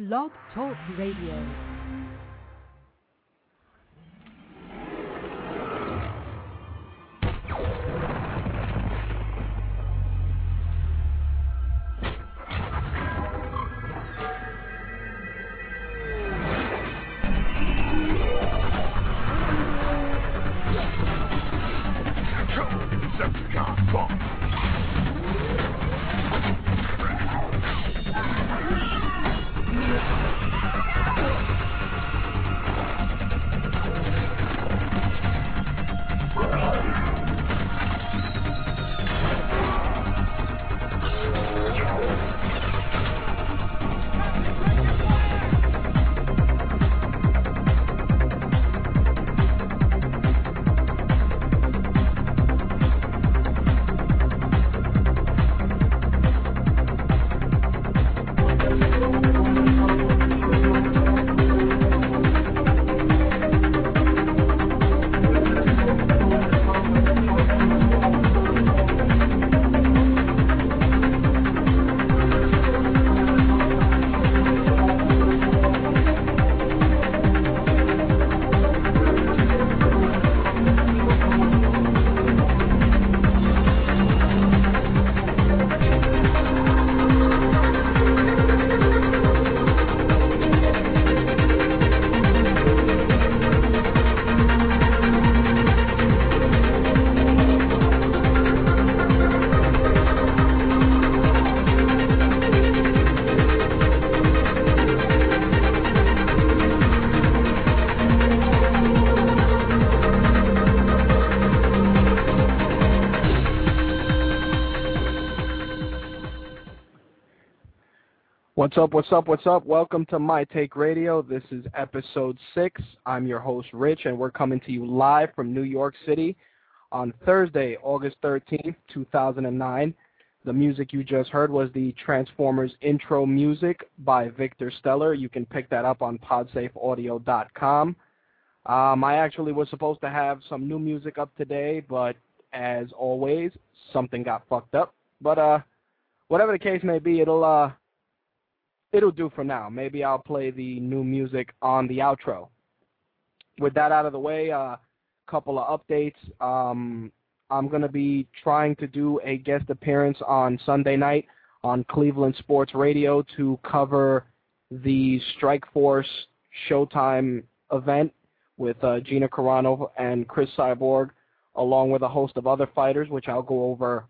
Blog Talk Radio. What's up, what's up, what's up? Welcome to My Take Radio. This is episode six. I'm your host, Rich, and we're coming to you live from New York City on Thursday, August 13th, 2009. The music you just heard was the Transformers intro music by Victor Stellar. You can pick that up on podsafeaudio.com. Um, I actually was supposed to have some new music up today, but as always, something got fucked up. But uh, whatever the case may be, it'll uh, it'll do for now. Maybe I'll play the new music on the outro. With that out of the way, a uh, couple of updates. Um, I'm going to be trying to do a guest appearance on Sunday night on Cleveland Sports Radio to cover the Strikeforce Showtime event with uh, Gina Carano and Cris Cyborg, along with a host of other fighters, which I'll go over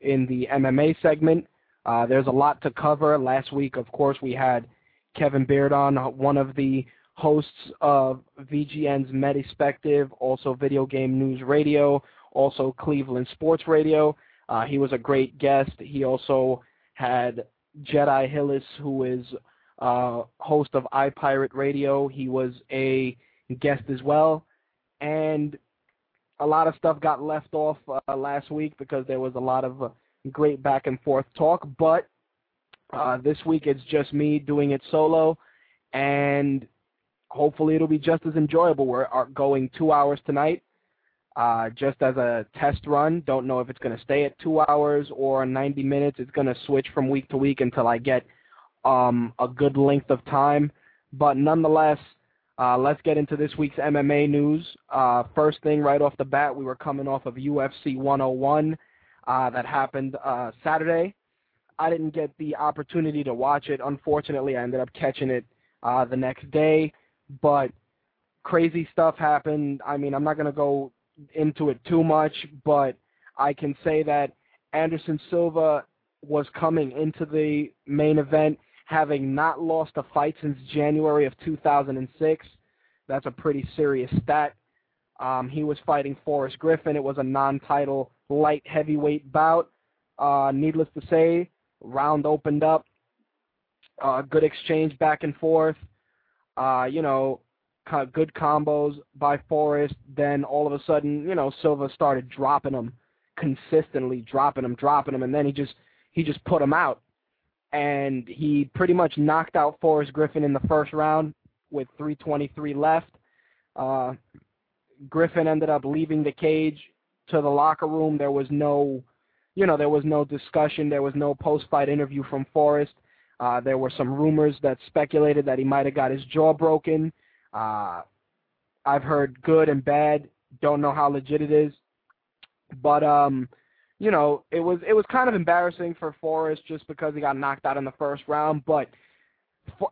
in the MMA segment. Uh, there's a lot to cover. Last week, of course, we had Kevin Beard on, one of the hosts of VGN's Metaspective, also Video Game News Radio, also Cleveland Sports Radio. Uh, he was a great guest. He also had Jedi Hillis, who is uh, host of iPirate Radio. He was a guest as well. And a lot of stuff got left off uh, last week because there was a lot of great back and forth talk, but uh, this week it's just me doing it solo, and hopefully it'll be just as enjoyable. We're going two hours tonight, uh, just as a test run. Don't know if it's going to stay at two hours or 90 minutes. It's going to switch from week to week until I get um, a good length of time. But nonetheless, uh, let's get into this week's MMA news. Uh, first thing right off the bat, we were coming off of UFC 101 uh, that happened uh, Saturday. I didn't get the opportunity to watch it. Unfortunately, I ended up catching it uh, the next day. But crazy stuff happened. I mean, I'm not going to go into it too much, but I can say that Anderson Silva was coming into the main event having not lost a fight since January of 2006. That's a pretty serious stat. Um, he was fighting Forrest Griffin. It was a non-title light heavyweight bout. Uh, needless to say, round opened up. Uh, good exchange back and forth. Uh, you know, good combos by Forrest. Then all of a sudden, you know, Silva started dropping him consistently, dropping him, dropping him, and then he just he just put him out. And he pretty much knocked out Forrest Griffin in the first round with 323 left. Uh, Griffin ended up leaving the cage to the locker room. There was no, you know, there was no discussion. There was no post-fight interview from Forrest. Uh, there were some rumors that speculated that he might have got his jaw broken. Uh, I've heard good and bad. Don't know how legit it is, but um, you know, it was it was kind of embarrassing for Forrest just because he got knocked out in the first round. But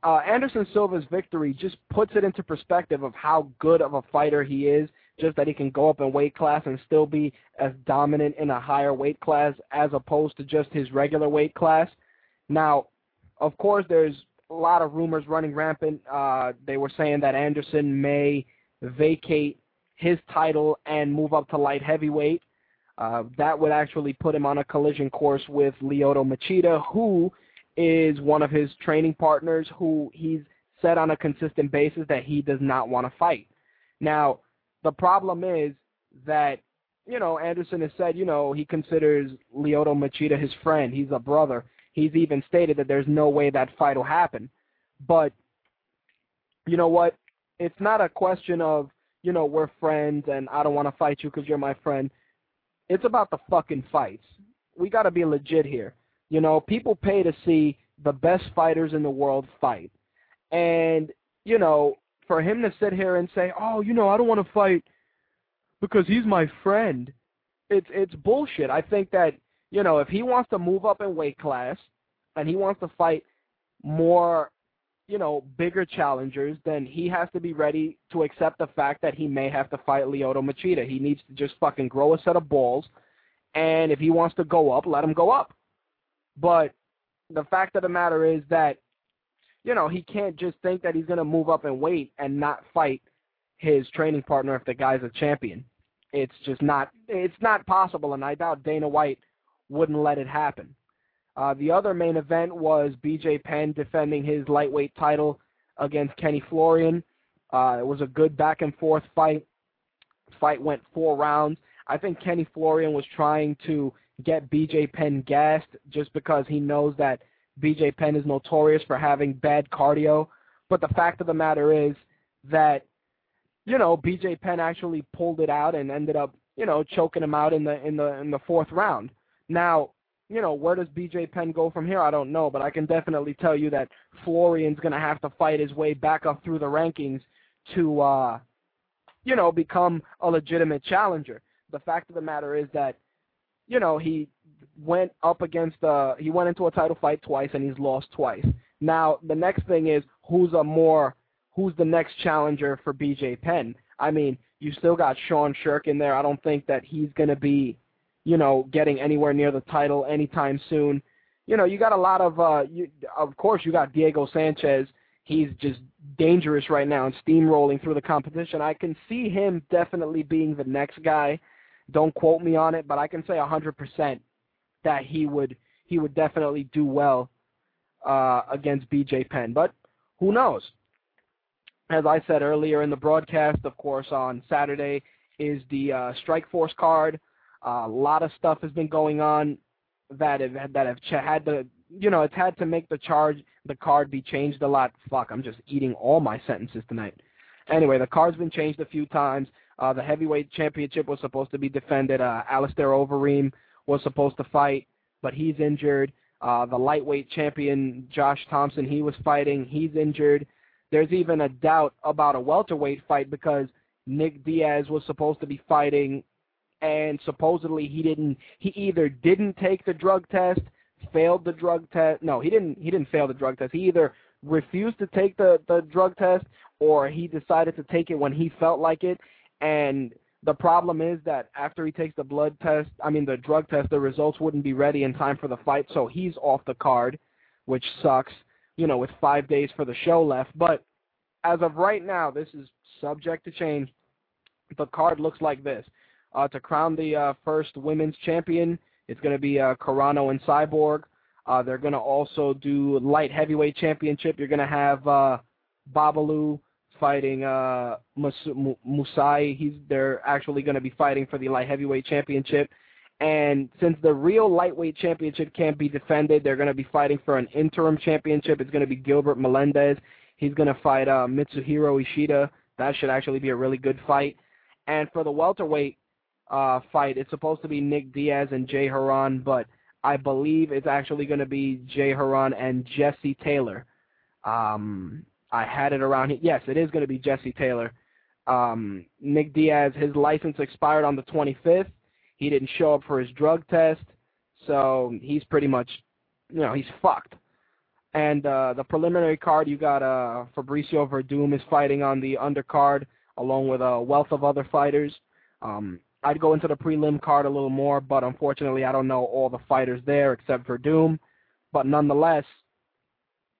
uh, Anderson Silva's victory just puts it into perspective of how good of a fighter he is. Just that he can go up in weight class and still be as dominant in a higher weight class as opposed to just his regular weight class. Now, of course, there's a lot of rumors running rampant. Uh, they were saying that Anderson may vacate his title and move up to light heavyweight. Uh, that would actually put him on a collision course with Lyoto Machida, who is one of his training partners who he's said on a consistent basis that he does not want to fight. Now, the problem is that, you know, Anderson has said, you know, he considers Lyoto Machida his friend. He's a brother. He's even stated that there's no way that fight will happen. But, you know what? It's not a question of, you know, we're friends and I don't want to fight you because you're my friend. It's about the fucking fights. We got to be legit here. You know, people pay to see the best fighters in the world fight. And, you know, for him to sit here and say, "Oh, you know, I don't want to fight because he's my friend." It's it's bullshit. I think that, you know, if he wants to move up in weight class and he wants to fight more, you know, bigger challengers, then he has to be ready to accept the fact that he may have to fight Lyoto Machida. He needs to just fucking grow a set of balls and if he wants to go up, let him go up. But the fact of the matter is that, you know, he can't just think that he's going to move up and wait and not fight his training partner if the guy's a champion. It's just not it's not possible, and I doubt Dana White wouldn't let it happen. Uh, the other main event was BJ Penn defending his lightweight title against Kenny Florian. Uh, it was a good back and forth fight. Fight went four rounds. I think Kenny Florian was trying to get BJ Penn gassed just because he knows that BJ Penn is notorious for having bad cardio. But the fact of the matter is that, you know, BJ Penn actually pulled it out and ended up, you know, choking him out in the in the in the fourth round. Now, you know, where does BJ Penn go from here? I don't know, but I can definitely tell you that Florian's going to have to fight his way back up through the rankings to, uh, you know, become a legitimate challenger. The fact of the matter is that you know, he went up against uh he went into a title fight twice and he's lost twice. Now the next thing is who's a more who's the next challenger for BJ Penn? I mean, you still got Sean Sherk in there. I don't think that he's gonna be, you know, getting anywhere near the title anytime soon. You know, you got a lot of uh you of course you got Diego Sanchez. He's just dangerous right now and steamrolling through the competition. I can see him definitely being the next guy don't quote me on it, but I can say 100% that he would he would definitely do well uh, against BJ Penn. But who knows? As I said earlier in the broadcast, of course, on Saturday is the uh, Strikeforce card. Uh, a lot of stuff has been going on that have that have had to you know it's had to make the charge the card be changed a lot. Fuck, I'm just eating all my sentences tonight. Anyway, the card's been changed a few times. Uh, the heavyweight championship was supposed to be defended. Uh, Alistair Overeem was supposed to fight, but he's injured. Uh, the lightweight champion Josh Thompson, he was fighting. He's injured. There's even a doubt about a welterweight fight because Nick Diaz was supposed to be fighting, and supposedly he didn't. He either didn't take the drug test, failed the drug test. No, he didn't. He didn't fail the drug test. He either refused to take the the drug test or he decided to take it when he felt like it and the problem is that after he takes the blood test, I mean the drug test, the results wouldn't be ready in time for the fight, so he's off the card, which sucks, you know, with five days for the show left. But as of right now, this is subject to change. The card looks like this. Uh, to crown the uh, first women's champion, it's going to be uh, Carano and Cyborg. Uh, they're going to also do light heavyweight championship. You're going to have uh, Babalu fighting uh, Mus- Mousasi. He's they're actually going to be fighting for the light heavyweight championship. And since the real lightweight championship can't be defended, they're going to be fighting for an interim championship. It's going to be Gilbert Melendez. He's going to fight uh, Mitsuhiro Ishida. That should actually be a really good fight. And for the welterweight uh, fight, it's supposed to be Nick Diaz and Jay Hieron, but I believe it's actually going to be Jay Hieron and Jesse Taylor. Um, I had it around here. Yes, it is going to be Jesse Taylor. Um, Nick Diaz, his license expired on the 25th. He didn't show up for his drug test, so he's pretty much, you know, he's fucked. And uh, the preliminary card, you got uh, Fabricio Werdum is fighting on the undercard, along with a wealth of other fighters. Um, I'd go into the prelim card a little more, but unfortunately, I don't know all the fighters there except for Doom. But nonetheless,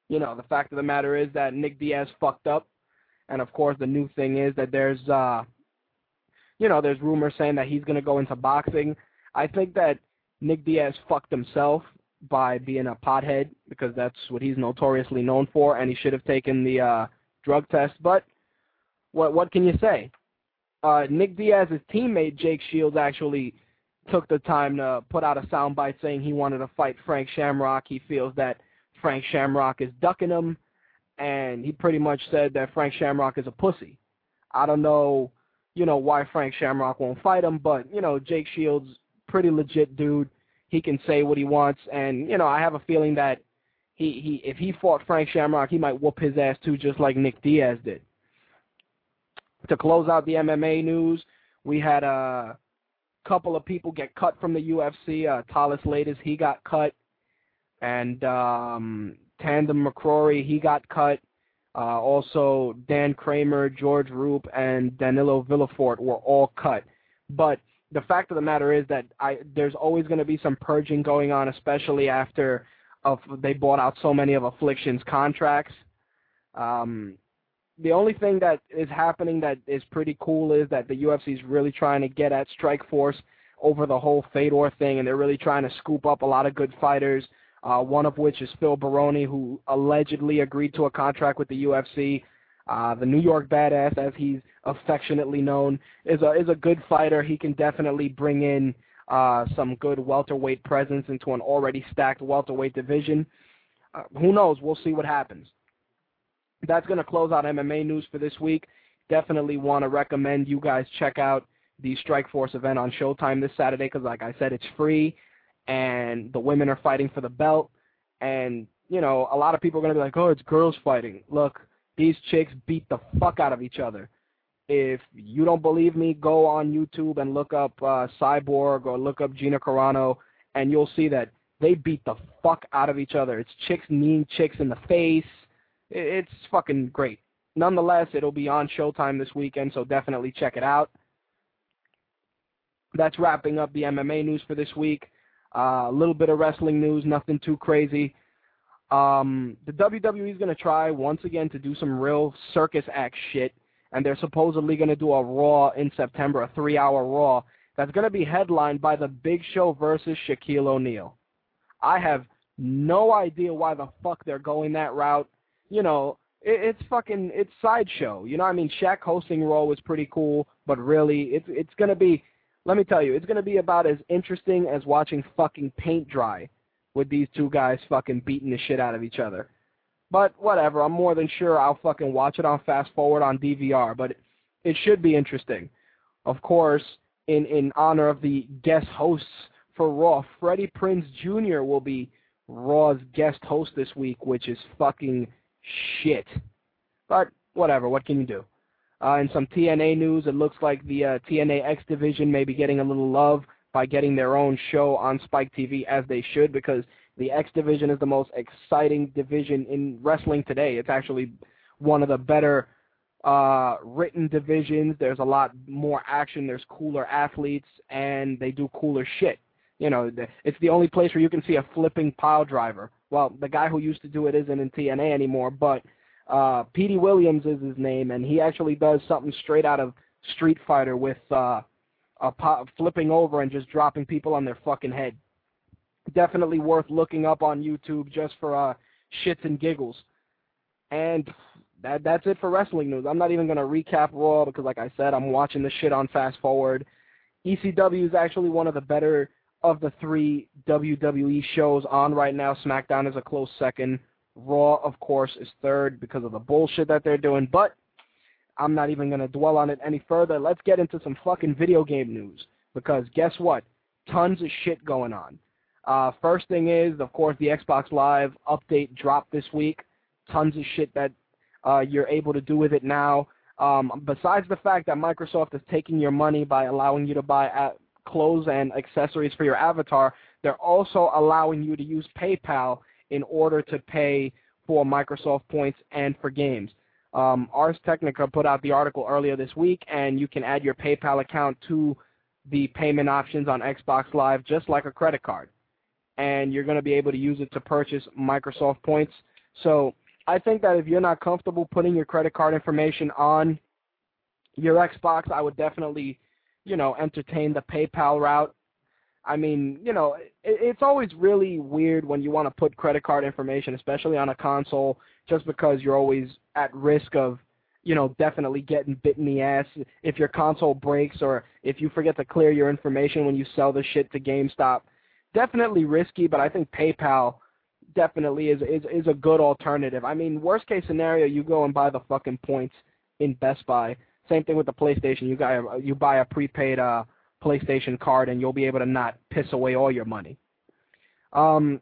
you know, the fact of the matter is that Nick Diaz fucked up, and of course, the new thing is that there's, uh, you know, there's rumors saying that he's going to go into boxing. I think that Nick Diaz fucked himself by being a pothead because that's what he's notoriously known for, and he should have taken the uh, drug test. But what what can you say? uh, Nick Diaz's teammate Jake Shields actually took the time to put out a soundbite saying he wanted to fight Frank Shamrock. He feels that Frank Shamrock is ducking him, and he pretty much said that Frank Shamrock is a pussy. I don't know, you know, why Frank Shamrock won't fight him, but you know, Jake Shields, pretty legit dude. He can say what he wants, and you know, I have a feeling that he he if he fought Frank Shamrock, he might whoop his ass too, just like Nick Diaz did to close out the MMA news, we had a couple of people get cut from the UFC. Uh, Thales Leites, he got cut, and um, Tamdan McCrory, he got cut. Uh, also, Dan Cramer, George Roop, and Danillo Villefort were all cut. But the fact of the matter is that I there's always going to be some purging going on, especially after they bought out so many of Affliction's contracts. Um, the only thing that is happening that is pretty cool is that the UFC is really trying to get at Strikeforce over the whole Fedor thing, and they're really trying to scoop up a lot of good fighters. Uh, one of which is Phil Baroni, who allegedly agreed to a contract with the UFC. Uh, the New York Badass, as he's affectionately known, is a is a good fighter. He can definitely bring in uh, some good welterweight presence into an already stacked welterweight division. Uh, who knows? We'll see what happens that's going to close out MMA news for this week. Definitely want to recommend you guys check out the Strikeforce event on Showtime this Saturday because, like I said, it's free, and the women are fighting for the belt. And you know, a lot of people are going to be like, "Oh, it's girls fighting." Look, these chicks beat the fuck out of each other. If you don't believe me, go on YouTube and look up uh, Cyborg or look up Gina Carano, and you'll see that they beat the fuck out of each other. It's chicks kneeing chicks in the face it's fucking great. Nonetheless, it'll be on Showtime this weekend, so definitely check it out. That's wrapping up the MMA news for this week. Uh, a little bit of wrestling news, nothing too crazy. Um, the WWE is going to try once again to do some real circus act shit, and they're supposedly going to do a Raw in September, a three-hour Raw that's going to be headlined by The Big Show versus Shaquille O'Neal. I have no idea why the fuck they're going that route you know, it, it's fucking it's sideshow. You know, I mean, Shaq hosting Raw was pretty cool, but really, it's it's gonna be. Let me tell you, it's gonna be about as interesting as watching fucking paint dry with these two guys fucking beating the shit out of each other. But whatever, I'm more than sure I'll fucking watch it on fast forward on DVR. But it, it should be interesting. Of course, in in honor of the guest hosts for Raw, Freddie Prinze Jr. will be Raw's guest host this week, which is fucking shit. But whatever, what can you do? Uh, in some TNA news, it looks like the uh, TNA X division may be getting a little love by getting their own show on Spike TV as they should because the X division is the most exciting division in wrestling today. It's actually one of the better uh, written divisions. There's a lot more action. There's cooler athletes, and they do cooler shit. You know, it's the only place where you can see a flipping pile driver well, the guy who used to do it isn't in TNA anymore, but uh, Petey Williams is his name, and he actually does something straight out of Street Fighter with uh, a pop, flipping over and just dropping people on their fucking head. Definitely worth looking up on YouTube just for uh, shits and giggles. And that that's it for wrestling news. I'm not even going to recap Raw because, like I said, I'm watching the shit on fast forward. ECW is actually one of the better of the three WWE shows on right now, SmackDown is a close second. Raw, of course, is third because of the bullshit that they're doing. But I'm not even going to dwell on it any further. Let's get into some fucking video game news. Because guess what? Tons of shit going on. Uh, first thing is, of course, the Xbox Live update dropped this week. Tons of shit that uh, you're able to do with it now. Um, besides the fact that Microsoft is taking your money by allowing you to buy at clothes and accessories for your avatar, they're also allowing you to use PayPal in order to pay for Microsoft points and for games. Um, Ars Technica put out the article earlier this week, and you can add your PayPal account to the payment options on Xbox Live just like a credit card. And you're going to be able to use it to purchase Microsoft points. So I think that if you're not comfortable putting your credit card information on your Xbox, I would definitely, you know, entertain the PayPal route. I mean, you know, it, it's always really weird when you want to put credit card information, especially on a console, just because you're always at risk of, you know, definitely getting bit in the ass if your console breaks or if you forget to clear your information when you sell the shit to GameStop. Definitely risky, but I think PayPal definitely is is is a good alternative. I mean, worst case scenario, you go and buy the fucking points in Best Buy. Same thing with the PlayStation. You guy you buy a prepaid uh PlayStation card and you'll be able to not piss away all your money. Um,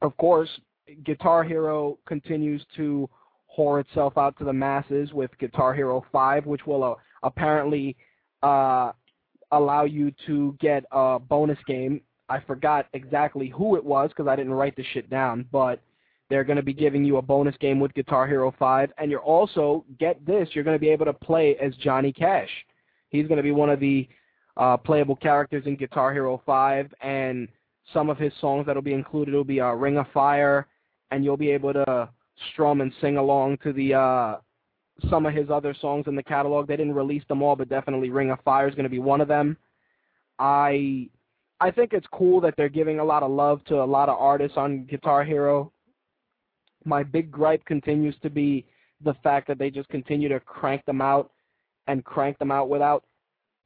of course, Guitar Hero continues to whore itself out to the masses with Guitar Hero 5, which will uh, apparently uh, allow you to get a bonus game I forgot exactly who it was because I didn't write the shit down, but they're going to be giving you a bonus game with Guitar Hero 5, and you're also, get this, you're going to be able to play as Johnny Cash. He's going to be one of the uh, playable characters in Guitar Hero 5, and some of his songs that will be included will be uh, Ring of Fire, and you'll be able to strum and sing along to the uh, some of his other songs in the catalog. They didn't release them all, but definitely Ring of Fire is going to be one of them. I I think it's cool that they're giving a lot of love to a lot of artists on Guitar Hero. My big gripe continues to be the fact that they just continue to crank them out and crank them out without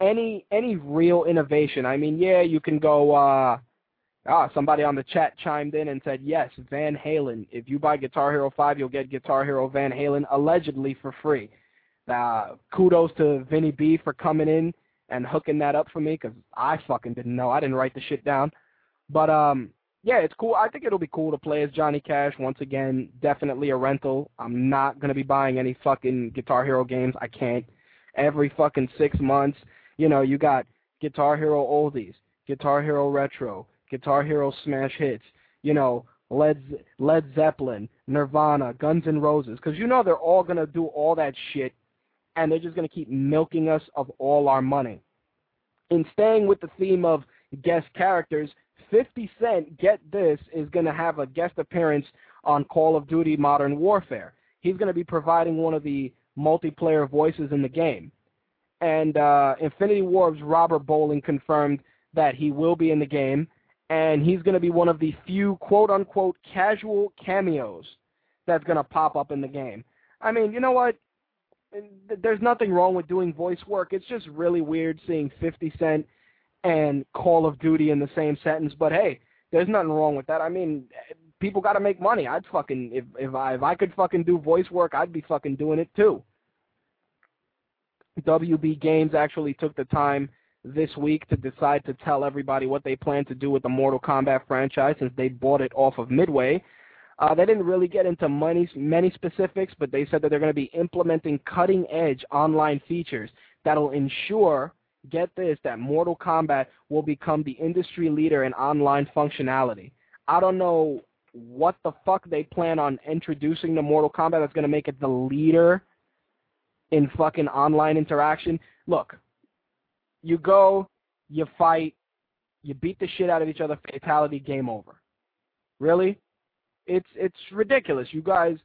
any any real innovation. I mean, yeah, you can go uh ah, somebody on the chat chimed in and said, "Yes, Van Halen. If you buy Guitar Hero 5, you'll get Guitar Hero Van Halen allegedly for free." Uh, kudos to Vinny B for coming in and hooking that up for me because I fucking didn't know. I didn't write the shit down. But um, yeah, it's cool. I think it'll be cool to play as Johnny Cash once again. Definitely a rental. I'm not gonna be buying any fucking Guitar Hero games. I can't. Every fucking six months, you know, you got Guitar Hero oldies, Guitar Hero retro, Guitar Hero smash hits. You know, Led Led Zeppelin, Nirvana, Guns N' Roses, because you know they're all gonna do all that shit and they're just going to keep milking us of all our money. In staying with the theme of guest characters, 50 Cent, get this, is going to have a guest appearance on Call of Duty Modern Warfare. He's going to be providing one of the multiplayer voices in the game. And uh, Infinity Ward's Robert Bowling confirmed that he will be in the game, and he's going to be one of the few quote-unquote casual cameos that's going to pop up in the game. I mean, you know what? there's nothing wrong with doing voice work. It's just really weird seeing 50 Cent and Call of Duty in the same sentence. But hey, there's nothing wrong with that. I mean, people got to make money. I'd fucking if if I if I could fucking do voice work, I'd be fucking doing it too. WB Games actually took the time this week to decide to tell everybody what they plan to do with the Mortal Kombat franchise since they bought it off of Midway. Uh, they didn't really get into many, many specifics, but they said that they're going to be implementing cutting-edge online features that'll ensure, get this, that Mortal Kombat will become the industry leader in online functionality. I don't know what the fuck they plan on introducing to Mortal Kombat that's going to make it the leader in fucking online interaction. Look, you go, you fight, you beat the shit out of each other, fatality, game over. Really? It's it's ridiculous. You guys,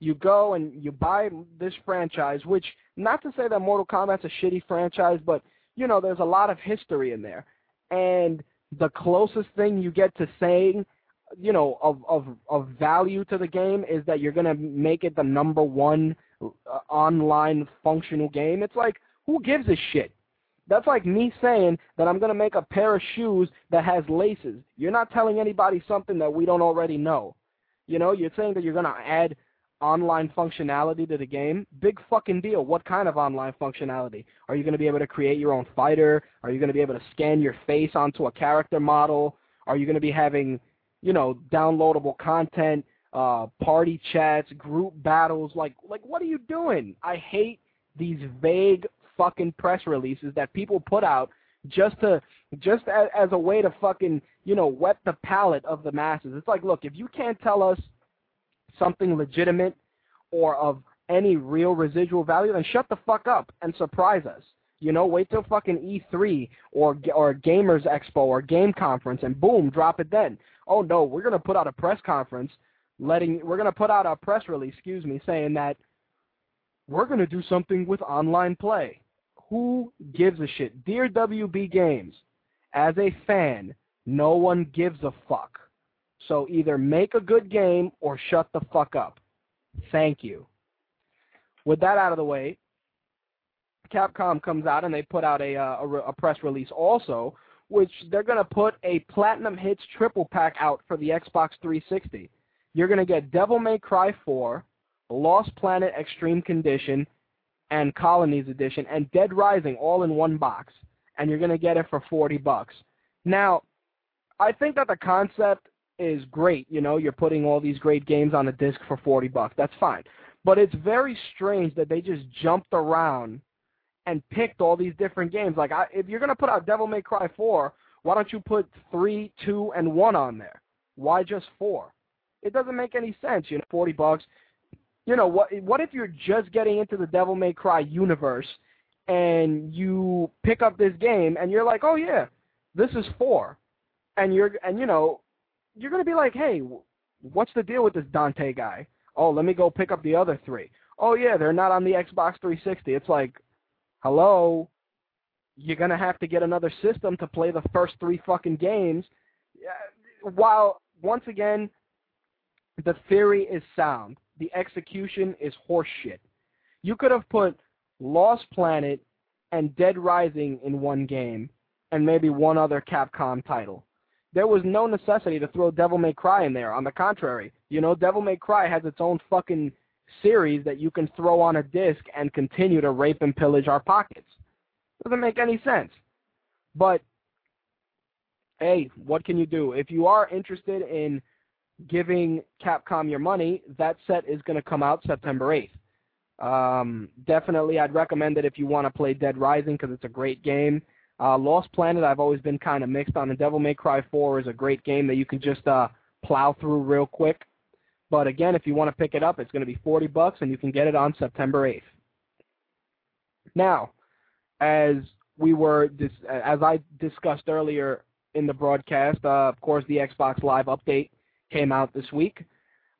you go and you buy this franchise, which not to say that Mortal Kombat's a shitty franchise, but you know there's a lot of history in there, and the closest thing you get to saying, you know, of of of value to the game is that you're gonna make it the number one uh, online functional game. It's like who gives a shit? That's like me saying that I'm going to make a pair of shoes that has laces. You're not telling anybody something that we don't already know. You know, you're saying that you're going to add online functionality to the game. Big fucking deal. What kind of online functionality? Are you going to be able to create your own fighter? Are you going to be able to scan your face onto a character model? Are you going to be having, you know, downloadable content, uh, party chats, group battles? Like, like what are you doing? I hate these vague fucking press releases that people put out just to just as, as a way to fucking you know whet the palate of the masses. It's like, look, if you can't tell us something legitimate or of any real residual value, then shut the fuck up and surprise us. You know, wait till fucking E3 or or Gamers Expo or Game Conference and boom, drop it then. Oh no, we're gonna put out a press conference, letting we're gonna put out a press release, excuse me, saying that we're gonna do something with online play. Who gives a shit? Dear WB Games, as a fan, no one gives a fuck. So either make a good game or shut the fuck up. Thank you. With that out of the way, Capcom comes out and they put out a, uh, a, a press release also, which they're going to put a Platinum Hits triple pack out for the Xbox 360. You're going to get Devil May Cry 4, Lost Planet Extreme Condition, and Colonies Edition, and Dead Rising all in one box. And you're going to get it for 40 bucks. Now, I think that the concept is great. You know, you're putting all these great games on a disc for 40 bucks. That's fine. But it's very strange that they just jumped around and picked all these different games. Like, I, if you're going to put out Devil May Cry 4, why don't you put 3, 2, and 1 on there? Why just 4? It doesn't make any sense. You know, 40 bucks. You know, what what if you're just getting into the Devil May Cry universe and you pick up this game and you're like, "Oh yeah, this is 4." And you're and you know, you're to be like, "Hey, what's the deal with this Dante guy?" Oh, let me go pick up the other 3. Oh yeah, they're not on the Xbox 360. It's like, hello, you're to have to get another system to play the first three fucking games. While, once again, the theory is sound, the execution is horseshit. You could have put Lost Planet and Dead Rising in one game, and maybe one other Capcom title. There was no necessity to throw Devil May Cry in there. On the contrary, you know, Devil May Cry has its own fucking series that you can throw on a disc and continue to rape and pillage our pockets. Doesn't make any sense. But hey, what can you do? If you are interested in giving Capcom your money, that set is going to come out September 8th. Um, definitely, I'd recommend it if you want to play Dead Rising because it's a great game. Uh, Lost Planet, I've always been kind of mixed on. And Devil May Cry 4 is a great game that you can just uh, plow through real quick. But again, if you want to pick it up, it's going to be 40 bucks, and you can get it on September 8th. Now, as we were, as I discussed earlier in the broadcast, uh, of course, the Xbox Live update came out this week.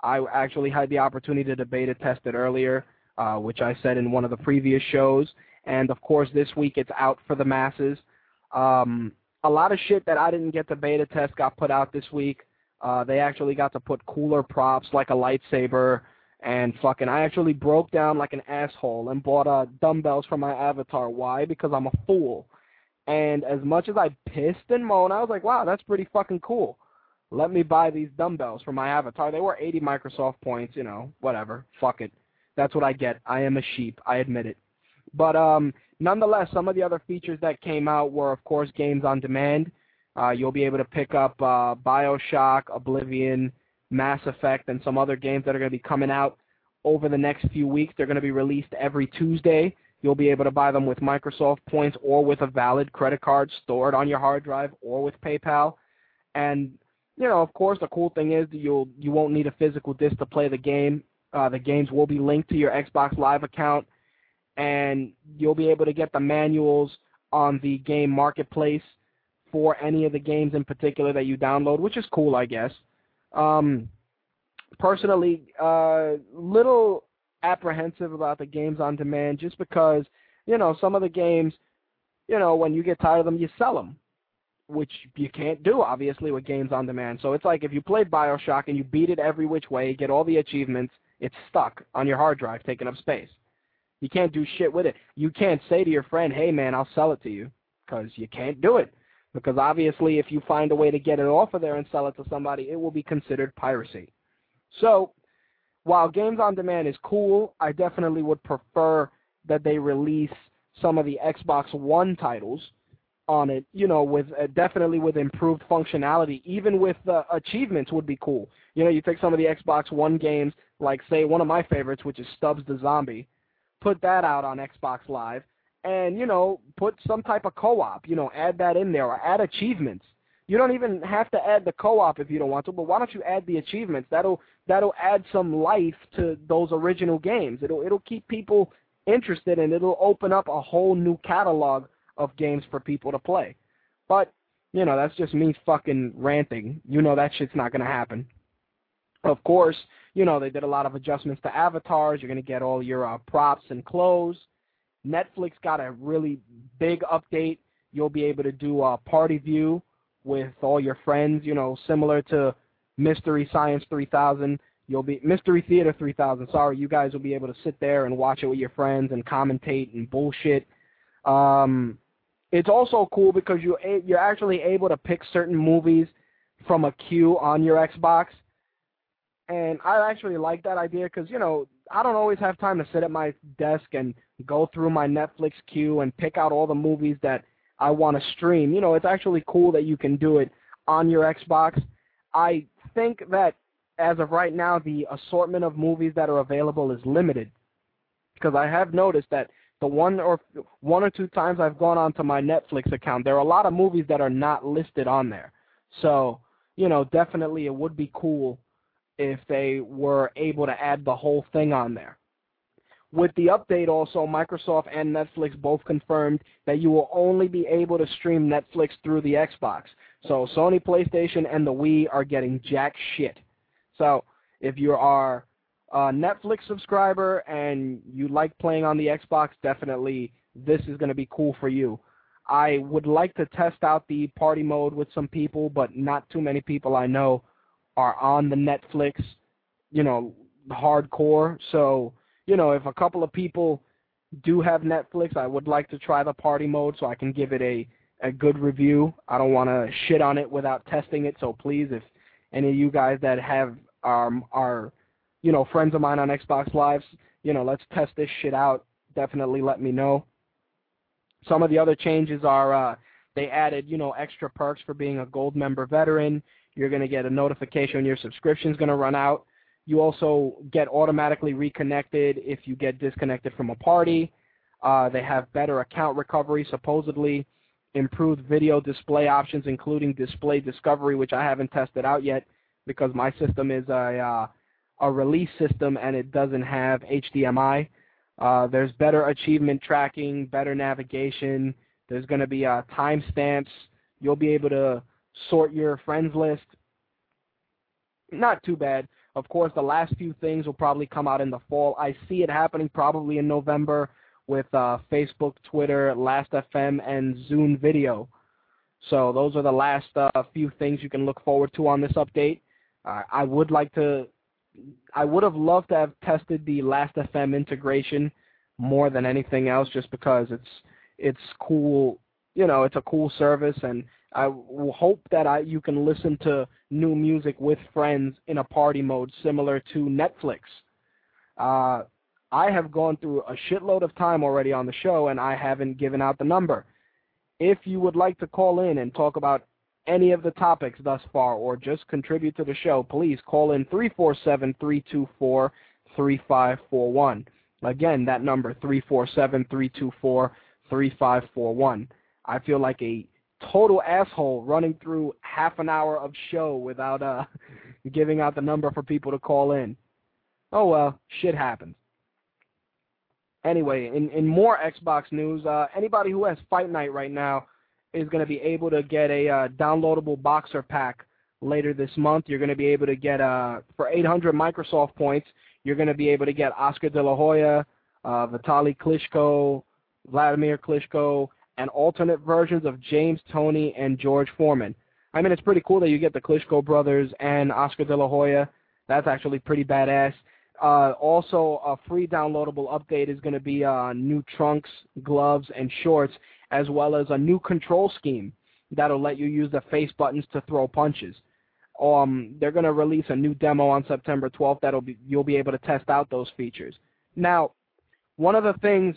I actually had the opportunity to beta test it earlier, uh, which I said in one of the previous shows. And of course, this week it's out for the masses. Um, a lot of shit that I didn't get to beta test got put out this week. Uh, they actually got to put cooler props like a lightsaber and fucking I actually broke down like an asshole and bought uh, dumbbells for my avatar. Why? Because I'm a fool. And as much as I pissed and moaned, I was like, wow, that's pretty fucking cool. Let me buy these dumbbells for my avatar. They were 80 Microsoft points, you know, whatever. Fuck it. That's what I get. I am a sheep. I admit it. But um, nonetheless, some of the other features that came out were, of course, games on demand. Uh, you'll be able to pick up uh, Bioshock, Oblivion, Mass Effect, and some other games that are going to be coming out over the next few weeks. They're going to be released every Tuesday. You'll be able to buy them with Microsoft points or with a valid credit card stored on your hard drive or with PayPal. And you know, of course, the cool thing is that you'll you won't need a physical disc to play the game. Uh, the games will be linked to your Xbox Live account, and you'll be able to get the manuals on the game marketplace for any of the games in particular that you download, which is cool, I guess. Um, personally, uh, little apprehensive about the games on demand just because, you know, some of the games, you know, when you get tired of them, you sell them, which you can't do, obviously, with games on demand. So it's like if you played Bioshock and you beat it every which way, get all the achievements, it's stuck on your hard drive, taking up space. You can't do shit with it. You can't say to your friend, hey, man, I'll sell it to you, because you can't do it. Because obviously, if you find a way to get it off of there and sell it to somebody, it will be considered piracy. So, while games on demand is cool, I definitely would prefer that they release some of the Xbox One titles on it, you know, with uh, definitely with improved functionality, even with uh, achievements would be cool. You know, you take some of the Xbox One games, like say one of my favorites, which is Stubbs the Zombie, put that out on Xbox Live, and you know, put some type of co-op. You know, add that in there or add achievements. You don't even have to add the co-op if you don't want to, but why don't you add the achievements? That'll that'll add some life to those original games. It'll it'll keep people interested and it'll open up a whole new catalog of games for people to play. But, you know, that's just me fucking ranting. You know that shit's not going to happen. Of course, you know, they did a lot of adjustments to avatars. You're going to get all your uh, props and clothes. Netflix got a really big update. You'll be able to do a party view with all your friends, you know, similar to Mystery Science 3000. You'll be Mystery Theater 3000. Sorry, you guys will be able to sit there and watch it with your friends and commentate and bullshit. Um, it's also cool because you you're actually able to pick certain movies from a queue on your Xbox, and I actually like that idea because you know I don't always have time to sit at my desk and go through my Netflix queue and pick out all the movies that I want to stream. You know, it's actually cool that you can do it on your Xbox. I think that as of right now, the assortment of movies that are available is limited because I have noticed that the one or one or two times I've gone onto my Netflix account, there are a lot of movies that are not listed on there. So, you know, definitely it would be cool if they were able to add the whole thing on there. With the update also, Microsoft and Netflix both confirmed that you will only be able to stream Netflix through the Xbox. So Sony PlayStation and the Wii are getting jack shit. So if you are a Netflix subscriber and you like playing on the Xbox, definitely this is going to be cool for you. I would like to test out the party mode with some people, but not too many people I know are on the Netflix, you know, hardcore. So, you know, if a couple of people do have Netflix, I would like to try the party mode so I can give it a a good review. I don't want to shit on it without testing it. So please, if any of you guys that have um, are you know, friends of mine on Xbox Lives, you know, let's test this shit out. Definitely let me know. Some of the other changes are uh, they added, you know, extra perks for being a gold member veteran. You're going to get a notification when your subscription is going to run out. You also get automatically reconnected if you get disconnected from a party. Uh, they have better account recovery, supposedly improved video display options, including display discovery, which I haven't tested out yet because my system is a uh, a release system and it doesn't have HDMI. Uh, there's better achievement tracking, better navigation. There's going to be uh, timestamps. You'll be able to sort your friends list. Not too bad. Of course, the last few things will probably come out in the fall. I see it happening probably in November with uh, Facebook, Twitter, Last.fm, and Zune Video. So those are the last uh, few things you can look forward to on this update. Uh, I would like to I would have loved to have tested the Last.fm integration more than anything else, just because it's it's cool. You know, it's a cool service, and I hope that I you can listen to new music with friends in a party mode, similar to Netflix. Uh, I have gone through a shitload of time already on the show, and I haven't given out the number. If you would like to call in and talk about any of the topics thus far or just contribute to the show, please call in 347-324-3541. Again, that number, 347-324-3541. I feel like a total asshole running through half an hour of show without uh, giving out the number for people to call in. Oh well, shit happens. Anyway, in, in more Xbox news, uh, anybody who has Fight Night right now is going to be able to get a uh, downloadable boxer pack later this month. You're going to be able to get, uh, for 800 Microsoft points, you're going to be able to get Oscar De La Hoya, uh, Klitschko, Vladimir Klitschko, and alternate versions of James Toney and George Foreman. I mean, it's pretty cool that you get the Klitschko brothers and Oscar De La Hoya. That's actually pretty badass. Uh, also, a free downloadable update is going to be uh, new trunks, gloves, and shorts as well as a new control scheme that'll let you use the face buttons to throw punches. Um, they're going to release a new demo on September 12th that'll be you'll be able to test out those features. Now, one of the things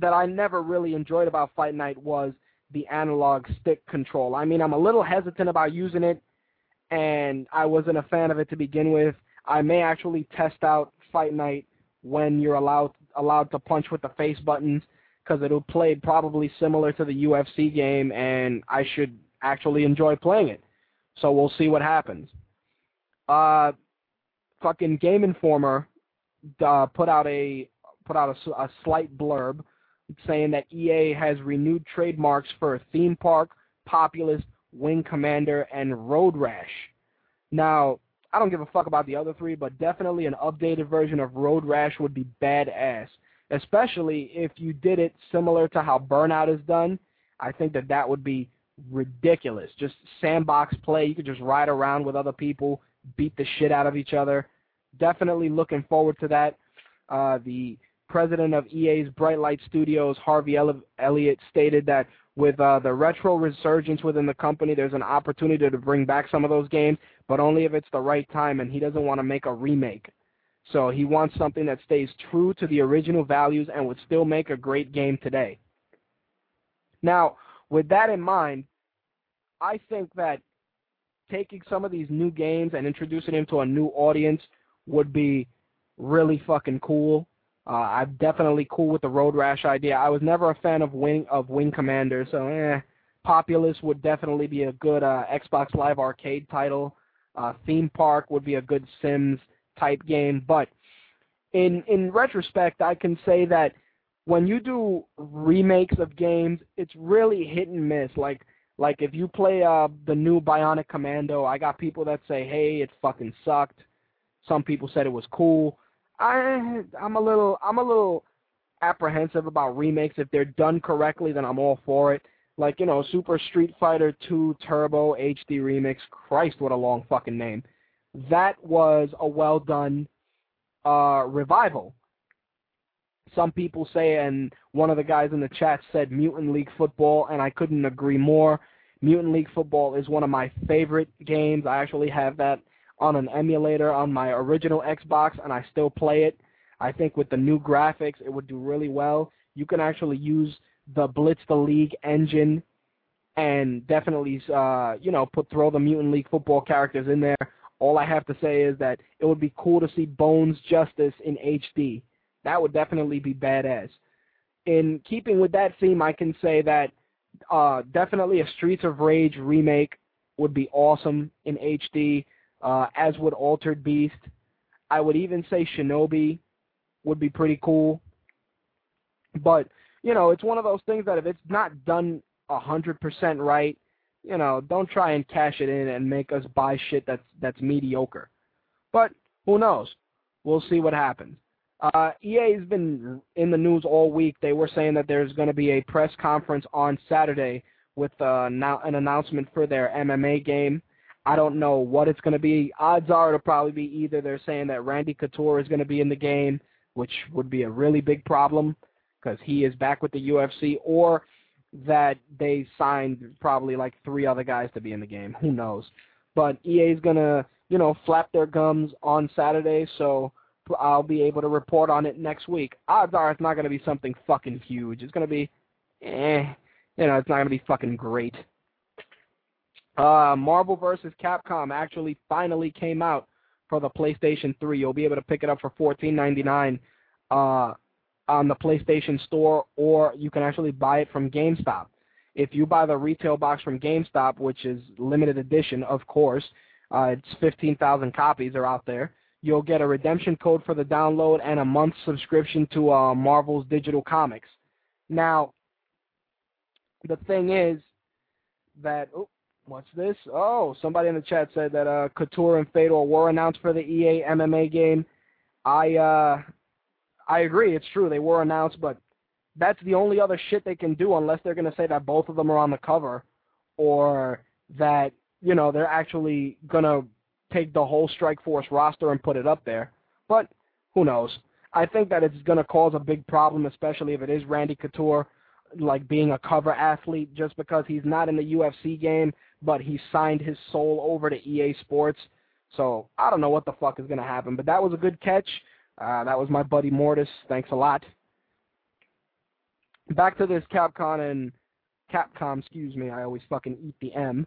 that I never really enjoyed about Fight Night was the analog stick control. I mean, I'm a little hesitant about using it, and I wasn't a fan of it to begin with. I may actually test out Fight Night when you're allowed allowed to punch with the face buttons because it'll play probably similar to the UFC game, and I should actually enjoy playing it. So we'll see what happens. Uh, fucking Game Informer uh, put out a put out a, a slight blurb saying that EA has renewed trademarks for Theme Park, Populous, Wing Commander, and Road Rash. Now, I don't give a fuck about the other three, but definitely an updated version of Road Rash would be badass. Especially if you did it similar to how Burnout is done. I think that that would be ridiculous. Just sandbox play. You could just ride around with other people, beat the shit out of each other. Definitely looking forward to that. Uh, the president of EA's Bright Light Studios, Harvey Elliott, stated that with uh, the retro resurgence within the company, there's an opportunity to bring back some of those games, but only if it's the right time, and he doesn't want to make a remake. So he wants something that stays true to the original values and would still make a great game today. Now, with that in mind, I think that taking some of these new games and introducing them to a new audience would be really fucking cool. Uh, I'm definitely cool with the Road Rash idea. I was never a fan of Wing of Wing Commander, so eh. Populous would definitely be a good uh, Xbox Live Arcade title. Uh, Theme Park would be a good Sims type game, but in in retrospect, I can say that when you do remakes of games, it's really hit and miss. Like like if you play uh the new Bionic Commando, I got people that say, "Hey, it fucking sucked." Some people said it was cool. I I'm a little I'm a little apprehensive about remakes. If they're done correctly, then I'm all for it. Like you know, Super Street Fighter 2 Turbo HD Remix. Christ, what a long fucking name. That was a well done uh, revival. Some people say, and one of the guys in the chat said Mutant League Football, and I couldn't agree more. Mutant League Football is one of my favorite games. I actually have that on an emulator on my original Xbox, and I still play it. I think with the new graphics, it would do really well. You can actually use the Blitz the League engine and definitely, uh, you know, put throw the Mutant League Football characters in there. All I have to say is that it would be cool to see Bones Justice in HD. That would definitely be badass. In keeping with that theme, I can say that uh, definitely a Streets of Rage remake would be awesome in HD, uh, as would Altered Beast. I would even say Shinobi would be pretty cool. But, you know, it's one of those things that if it's not done 100% right, you know, don't try and cash it in and make us buy shit that's that's mediocre. But who knows? We'll see what happens. Uh, EA has been in the news all week. They were saying that there's going to be a press conference on Saturday with uh, now an announcement for their MMA game. I don't know what it's going to be. Odds are it'll probably be either they're saying that Randy Couture is going to be in the game, which would be a really big problem because he is back with the UFC, or that they signed probably like three other guys to be in the game. Who knows? But EA is to, you know, flap their gums on Saturday, so I'll be able to report on it next week. Odds are it's not to be something fucking huge. It's to be, eh, you know, it's not to be fucking great. Uh, Marvel vs. Capcom actually finally came out for the PlayStation 3. You'll be able to pick it up for $14.99 uh, on the PlayStation Store, or you can actually buy it from GameStop. If you buy the retail box from GameStop, which is limited edition, of course, uh, it's 15,000 copies are out there you'll get a redemption code for the download and a month subscription to uh, Marvel's digital comics. Now, the thing is that what's this? Oh, somebody in the chat said that uh, Couture and Fedor were announced for the EA MMA game. I uh, I agree, it's true they were announced, but that's the only other shit they can do unless they're going to say that both of them are on the cover or that you know they're actually going to take the whole Strikeforce roster and put it up there. But who knows? I think that it's going to cause a big problem, especially if it is Randy Couture, like being a cover athlete, just because he's not in the UFC game, but he signed his soul over to EA Sports. So I don't know what the fuck is going to happen, but that was a good catch. Uh, that was my buddy Mortis. Thanks a lot. Back to this Capcom and Capcom, excuse me, I always fucking eat the M,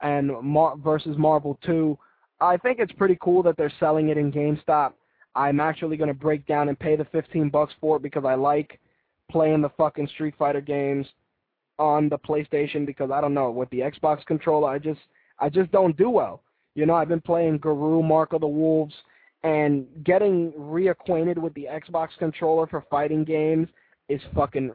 and Mar- versus Marvel 2. I think it's pretty cool that they're selling it in GameStop. I'm actually going to break down and pay the 15 bucks for it because I like playing the fucking Street Fighter games on the PlayStation because I don't know with the Xbox controller I just I just don't do well. You know, I've been playing Garou, Mark of the Wolves and getting reacquainted with the Xbox controller for fighting games is fucking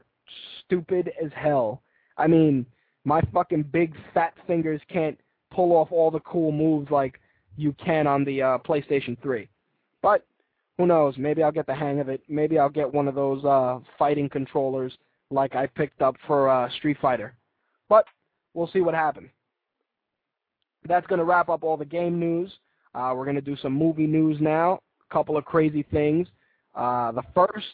stupid as hell. I mean, my fucking big fat fingers can't pull off all the cool moves like you can on the uh, PlayStation 3. But who knows? Maybe I'll get the hang of it. Maybe I'll get one of those uh, fighting controllers like I picked up for uh, Street Fighter. But we'll see what happens. That's going to wrap up all the game news. Uh, we're going to do some movie news now. A couple of crazy things. Uh, the first,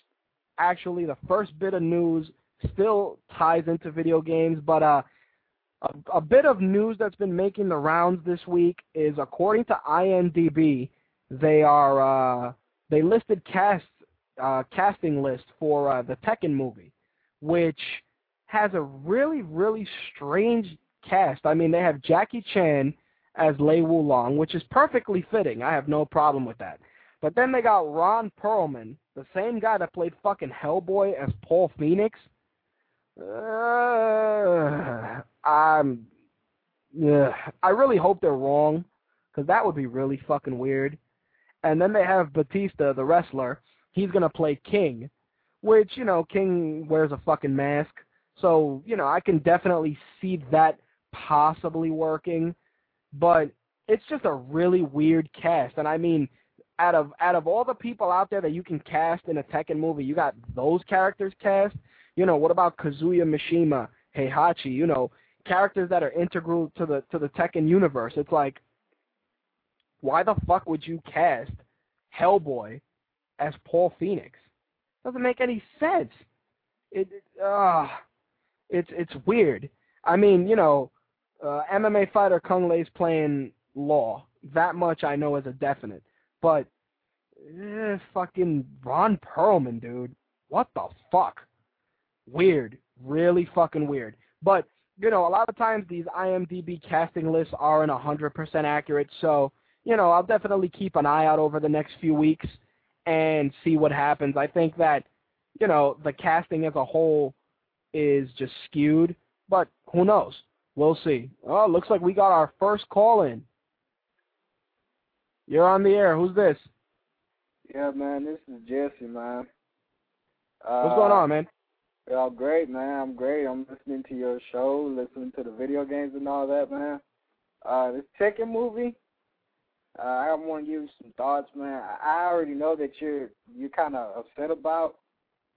actually, the first bit of news still ties into video games, but uh, a, a bit of news that's been making the rounds this week is, according to IMDb, they are uh, they listed cast uh, casting list for uh, the Tekken movie, which has a really really strange cast. I mean, they have Jackie Chan as Lei Wulong, which is perfectly fitting. I have no problem with that. But then they got Ron Perlman, the same guy that played fucking Hellboy as Paul Phoenix. Uh, I'm, yeah, I really hope they're wrong, because that would be really fucking weird. And then they have Batista, the wrestler. He's gonna play King, which you know, King wears a fucking mask, so you know, I can definitely see that possibly working but it's just a really weird cast. And I mean, out of out of all the people out there that you can cast in a Tekken movie, you got those characters cast. You know, what about Kazuya Mishima, Heihachi? You know, characters that are integral to the to the Tekken universe. It's like, why the fuck would you cast Hellboy as Paul Phoenix? Doesn't make any sense. It, uh, it's it's weird. I mean, you know, uh, MMA fighter Cung Le's playing Law. That much I know is a definite. But eh, fucking Ron Perlman, dude. What the fuck? Weird. Really fucking weird. But, you know, a lot of times these IMDb casting lists aren't 100% accurate, so, you know, I'll definitely keep an eye out over the next few weeks and see what happens. I think that, you know, the casting as a whole is just skewed, but who knows? We'll see. Oh, looks like we got our first call in. You're on the air. Who's this? Yeah, man, this is Jesse, man. Uh, What's going on, man? Yeah, great, man. I'm great. I'm listening to your show, listening to the video games and all that, man. Uh, this Tekken movie, uh, I want to give you some thoughts, man. I already know that you're you're kind of upset about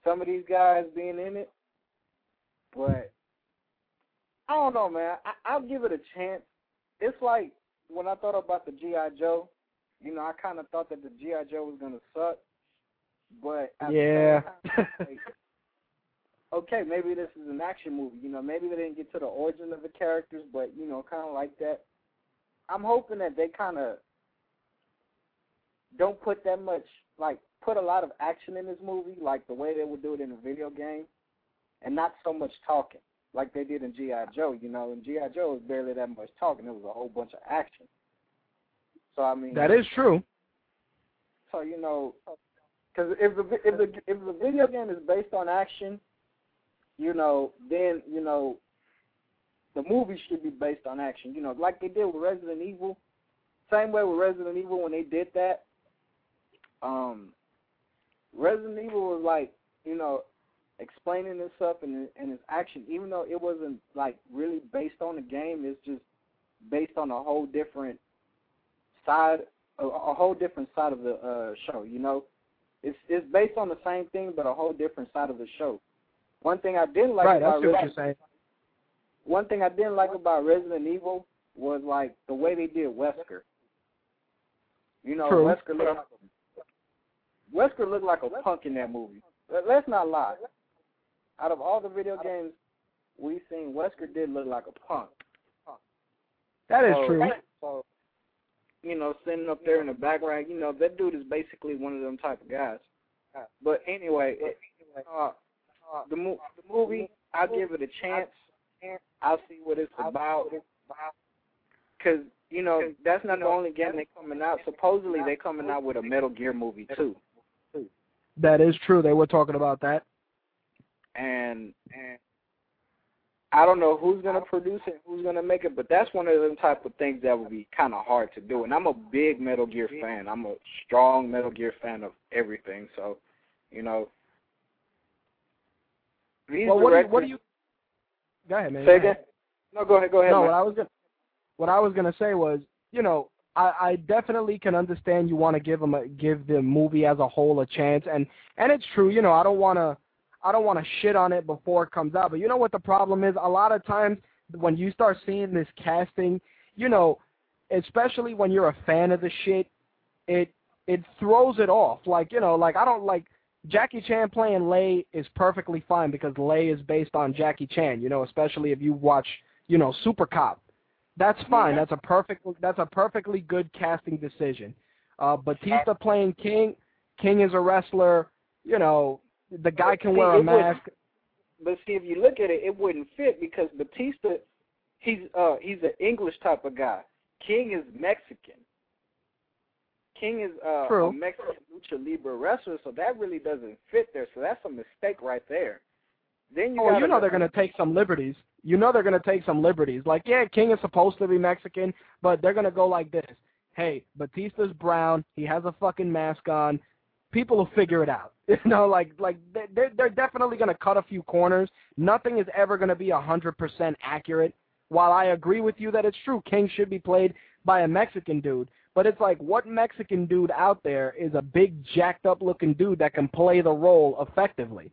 some of these guys being in it, but I don't know, man. I, I'll give it a chance. It's like when I thought about the GI Joe. You know, I kind of thought that the GI Joe was gonna suck, but yeah. Time, like, okay, maybe this is an action movie. You know, maybe they didn't get to the origin of the characters, but you know, kind of like that. I'm hoping that they kind of don't put that much, like, put a lot of action in this movie, like the way they would do it in a video game, and not so much talking like they did in G.I. Joe. You know, in G.I. Joe, was barely that much talking. It was a whole bunch of action. So I mean, that is true. So you know, because if the if the if the video game is based on action, you know, then you know, the movie should be based on action. You know, like they did with Resident Evil. Same way with Resident Evil when they did that. Um, Resident Evil was like, you know, explaining this stuff and and his action, even though it wasn't like really based on the game, it's just based on a whole different side, a, a whole different side of the uh, show. You know, it's it's based on the same thing, but a whole different side of the show. One thing I didn't like right, about Resident, one thing I didn't like about Resident Evil was like the way they did Wesker. You know, True. Wesker looked like a, Wesker looked like a punk in that movie. Let's not lie out of all the video games we've seen, Wesker did look like a punk. That is so, true. So, you know, sitting up there in the background, you know, that dude is basically one of them type of guys. But anyway, it, uh, the, mo- the movie, I'll give it a chance. I'll see what it's about. Cause you know that's not the only game they're coming out. Supposedly they're coming out with a Metal Gear movie too. That is true. They were talking about that. And and I don't know who's gonna produce it, who's gonna make it, but that's one of them type of things that would be kind of hard to do. And I'm a big Metal Gear fan. I'm a strong Metal Gear fan of everything. So, you know, these well, what do you, what do you? Go ahead, man. Say again? No, go ahead. Go ahead. No, man. what I was gonna what I was gonna say was, you know, I, I definitely can understand you want to give them a, give the movie as a whole a chance, and and it's true. You know, I don't want to I don't want to shit on it before it comes out, but you know what the problem is? A lot of times when you start seeing this casting, you know, especially when you're a fan of the shit, it it throws it off. Like you know, like I don't like Jackie Chan playing Lei is perfectly fine because Lei is based on Jackie Chan. You know, especially if you watch you know Super Cop. That's fine. That's a perfect. That's a perfectly good casting decision. Uh, Batista playing King. King is a wrestler. You know, the guy can See, wear a mask. But see, if you look at it, it wouldn't fit because Batista, he's uh he's an English type of guy. King is Mexican. King is uh, True. a Mexican lucha libre wrestler, so that really doesn't fit there. So that's a mistake right there. Then you Oh, you know they're gonna take some liberties. You know they're gonna take some liberties. Like, yeah, King is supposed to be Mexican, but they're gonna go like this. Hey, Batista's brown. He has a fucking mask on. People will figure it out. You know, like like they- they're they're definitely gonna cut a few corners. Nothing is ever gonna be a hundred percent accurate. While I agree with you that it's true, King should be played by a Mexican dude. But it's like, what Mexican dude out there is a big, jacked up looking dude that can play the role effectively?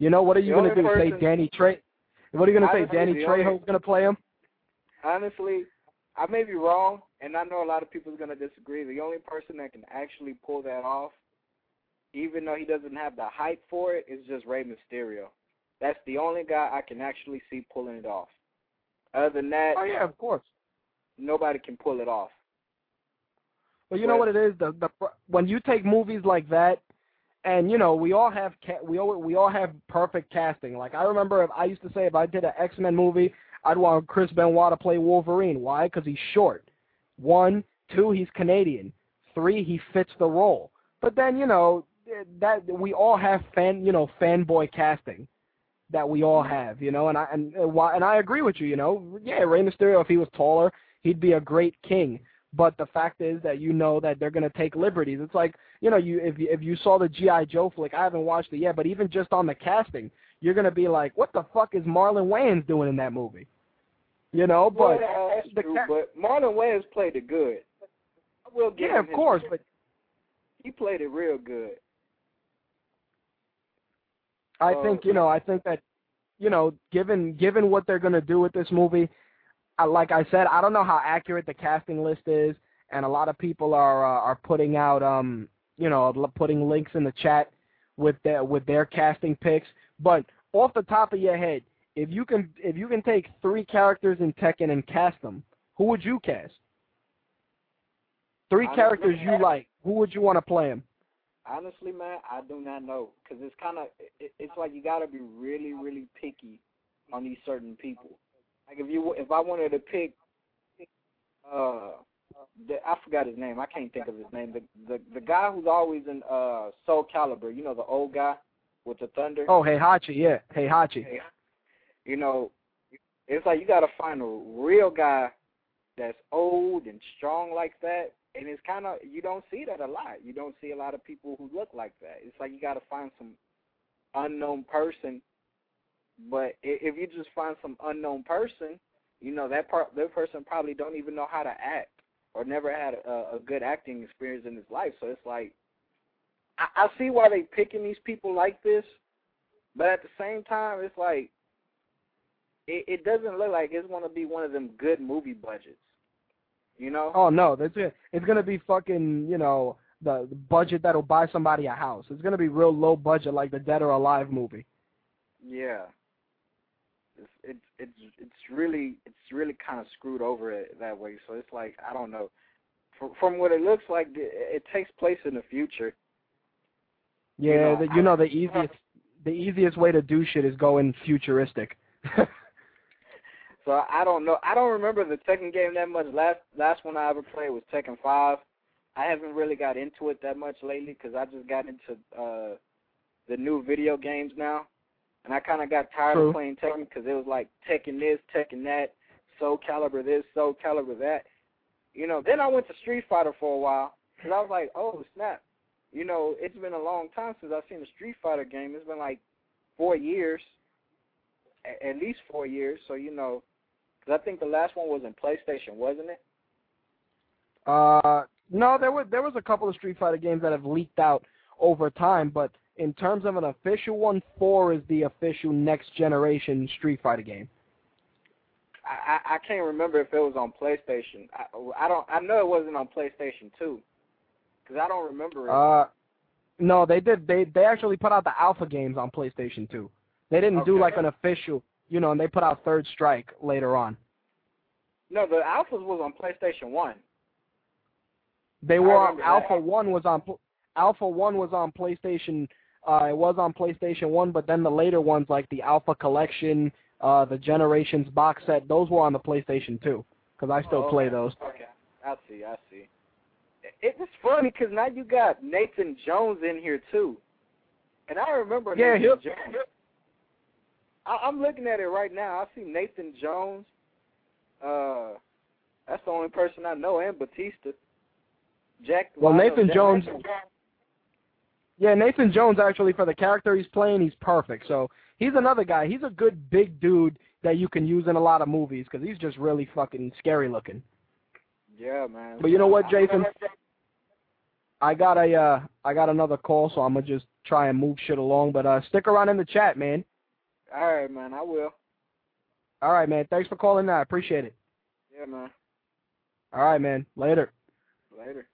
You know, what are you going to do? only Say Danny Tre? What are you going to say? Danny Trejo's going to play him? honestly, I may be wrong, and I know a lot of people are gonna disagree. The only person that can actually pull that off, even though he doesn't have the hype for it, it, is just Rey Mysterio. That's the only guy I can actually see pulling it off. Other than that, Oh yeah, of course. nobody can pull it off. Well, you know what it is? The the when you take movies like that, and you know we all have ca- we all we all have perfect casting. Like I remember, if I used to say if I did an X Men movie, I'd want Chris Benoit to play Wolverine. Why? Because he's short. One, two, he's Canadian. Three, he fits the role. But then you know that we all have fan you know fanboy casting that we all have. You know, and I and uh, why and I agree with you. You know, yeah, Rey Mysterio if he was taller, he'd be a great king. But the fact is that you know that they're gonna take liberties. It's like you know, you if you, if you saw the GI Joe flick, I haven't watched it yet, but even just on the casting, you're gonna be like, what the fuck is Marlon Wayans doing in that movie? You know, but well, that's the true, ca- but Marlon Wayans played it good. Yeah, of course, but he played it real good. I think you know, I think that you know, given given what they're gonna do with this movie, I, like I said, I don't know how accurate the casting list is, and a lot of people are uh, are putting out um you know putting links in the chat with their with their casting picks. But off the top of your head, if you can if you can take three characters in Tekken and cast them, who would you cast? Three characters you like. Who would you want to play them? Honestly, man, I do not know because it's kind of it, it's like you got to be really, really picky on these certain people. Like if you if I wanted to pick, uh, the, I forgot his name. I can't think of his name. The the the guy who's always in uh Soul Calibur, You know the old guy with the thunder. Oh, Heihachi, yeah, Heihachi. You know, it's like you got to find a real guy that's old and strong like that. And it's kind of you don't see that a lot. You don't see a lot of people who look like that. It's like you got to find some unknown person. But if you just find some unknown person, you know that part that person probably don't even know how to act or never had a, a good acting experience in his life. So it's like I, I see why they picking these people like this, but at the same time, it's like it, it doesn't look like it's going to be one of them good movie budgets. You know? Oh no, that's it. It's gonna be fucking, you know, the, the budget that'll buy somebody a house. It's gonna be real low budget, like the Dead or Alive movie. Yeah. It's it's it's it's really it's really kind of screwed over it that way. So it's like I don't know. From from what it looks like, it, it takes place in the future. Yeah, You know, the, you know the easiest the easiest way to do shit is going futuristic. So I don't know. I don't remember the Tekken game that much. Last last one I ever played was Tekken Five. I haven't really got into it that much lately because I just got into uh the new video games now, and I kind of got tired True. of playing Tekken because it was like Tekken this, Tekken that, Soul Calibur this, Soul Calibur that. You know. Then I went to Street Fighter for a while because I was like, oh snap. You know, it's been a long time since I've seen a Street Fighter game. It's been like four years, a- at least four years. So you know, because I think the last one was in PlayStation, wasn't it? Uh, no, there was there was a couple of Street Fighter games that have leaked out over time, but in terms of an official one, four is the official next generation Street Fighter game. I, I can't remember if it was on PlayStation. I, I don't. I know it wasn't on PlayStation Two, because I don't remember it. Uh, no, they did. They they actually put out the alpha games on PlayStation 2. They didn't do like an official, you know, and they put out Third Strike later on. no, the Alphas was on PlayStation One. They were on that. Alpha One was on Alpha One was on PlayStation. Uh, it was on PlayStation One, but then the later ones like the Alpha Collection, uh, the Generations box set, those were on the PlayStation 2 because I still Oh, play those. Okay, I see. I see. It, it's funny because now you got Nathan Jones in here too, and I remember Yeah, Nathan he'll- Jones. I, I'm looking at it right now. I see Nathan Jones. Uh, that's the only person I know, and Batista. Jack. Well, Nathan Jack- Jones- Yeah, Nathan Jones actually for the character he's playing, he's perfect. So he's another guy. He's a good big dude that you can use in a lot of movies because he's just really fucking scary looking. Yeah, man. But you know what, Jason? I got a uh, I got another call, so I'm gonna just try and move shit along. But uh, stick around in the chat, man. All right, man. I will. All right, man. Thanks for calling. Now, I appreciate it. Yeah, man. All right, man. Later. Later.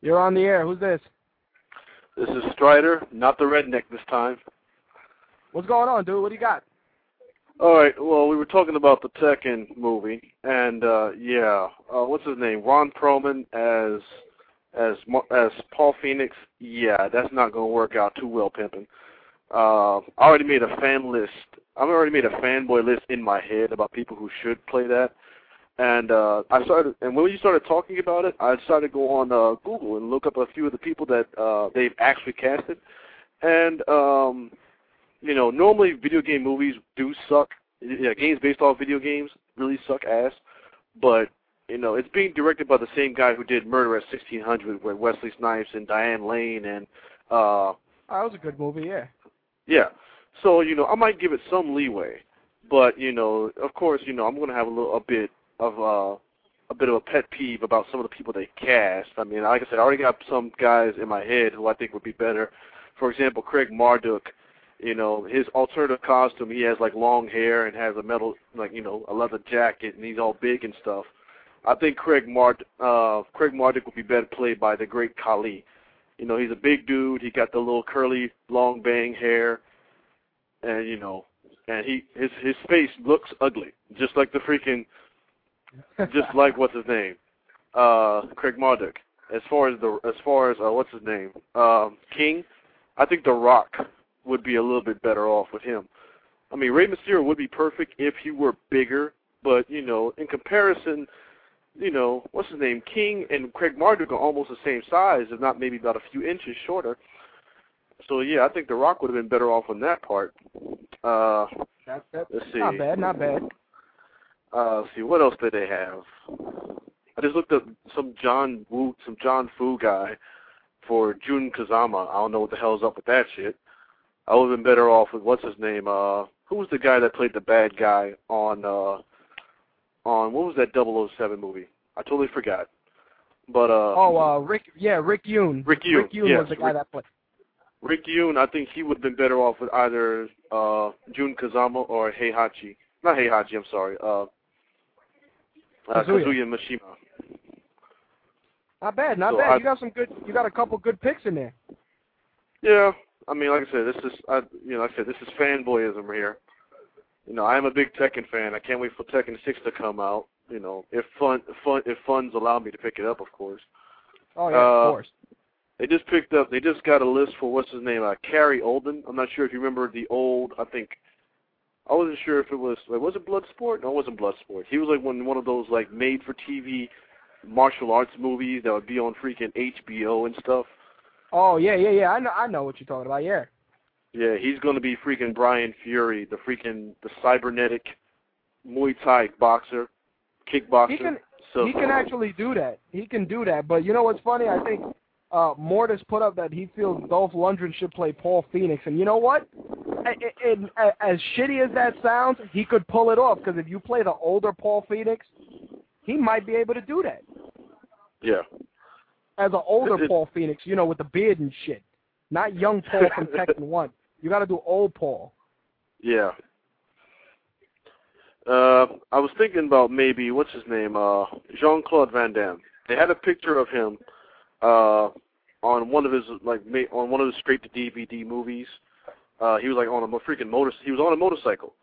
You're on the air. Who's this? This is Strider, not the redneck this time. What's going on, dude? What do you got? All right. Well, we were talking about the Tekken movie, and uh yeah, uh what's his name? Ron Perlman as as as Paul Phoenix. Yeah, that's not going to work out too well, pimping. Uh, I already made a fan list. I've already made a fanboy list in my head about people who should play that. And uh I started, and when you started talking about it, I decided to go on uh, Google and look up a few of the people that uh they've actually casted. And um you know, normally video game movies do suck. Yeah, games based off video games really suck ass. But you know, it's being directed by the same guy who did Murder at 1600 with Wesley Snipes and Diane Lane and uh Oh, that was a good movie. Yeah. yeah. So, you know, I might give it some leeway. But, you know, of course, you know, I'm going to have a little a bit of uh a bit of a pet peeve about some of the people they cast. I mean, like I said, I already got some guys in my head who I think would be better. For example, Craig Marduk, you know, his alternative costume, he has like long hair and has a metal like, you know, a leather jacket and he's all big and stuff. I think Craig Mard uh Craig Marduk would be better played by the great Khali. You know, he's a big dude, he got the little curly long bang hair and you know, and he his his face looks ugly, just like the freaking just like what's his name, uh, Craig Marduk. As far as the as far as uh, what's his name, um, King, I think The Rock would be a little bit better off with him. I mean, Rey Mysterio would be perfect if he were bigger, but you know, in comparison, you know, what's his name, King and Craig Marduk are almost the same size, if not maybe about a few inches shorter. So yeah, I think The Rock would have been better off on that part. Uh, That, that, let's see. not bad. Not bad. Uh, let's see, what else did they have? I just looked up some John Woo, some John Fu guy for Jun Kazama. I don't know what the hell's up with that shit. I would have been better off with what's his name? Uh, who was the guy that played the bad guy on uh, on what was that 007 movie? I totally forgot. But uh, Oh, uh, Rick. Yeah, Rick Yune. Rick Yune, Rick Yune yes, was the guy Rick- that played. Rick Yune, I think he would have been better off with either uh, Jun Kazama or Heihachi. Not Heihachi, I'm sorry. Uh, uh, Kazuya. Kazuya Mishima. Not bad. Not So bad. I- you got some good. You got a couple good picks in there. Yeah, I mean, like I said, this is, I, you know, like I said, this is fanboyism here. You know, I am a big Tekken fan. I can't wait for Tekken 6 to come out. You know, if fun, fun, if funds allow me to pick it up, of course. Oh yeah, Uh, of course. They just picked up. They just got a list for what's his name, uh, Carrie Olden. I'm not sure if you remember the old. I think I wasn't sure if it was like was it Bloodsport? No, it wasn't Bloodsport. He was like one one of those like made for TV martial arts movies that would be on freaking HBO and stuff. Oh yeah, yeah, yeah. I know, I know what you're talking about. Yeah. Yeah, he's going to be freaking Bryan Fury, the freaking the cybernetic Muay Thai boxer, kickboxer. He can so he can actually do that. He can do that. But you know what's funny? I think uh, Mortis put up that he feels Dolph Lundgren should play Paul Phoenix, and you know what? It, it, it, as shitty as that sounds, he could pull it off because if you play the older Paul Phoenix, he might be able to do that. Yeah. As an older Paul Phoenix, you know, with the beard and shit, not young Paul from Tekken One. You got to do old Paul. Yeah. Uh, I was thinking about maybe what's his name, uh, Jean Claude Van Damme. They had a picture of him uh, on one of his like ma- on one of the straight to DVD movies. Uh, he was like on a freaking motor. He was on a motorcycle,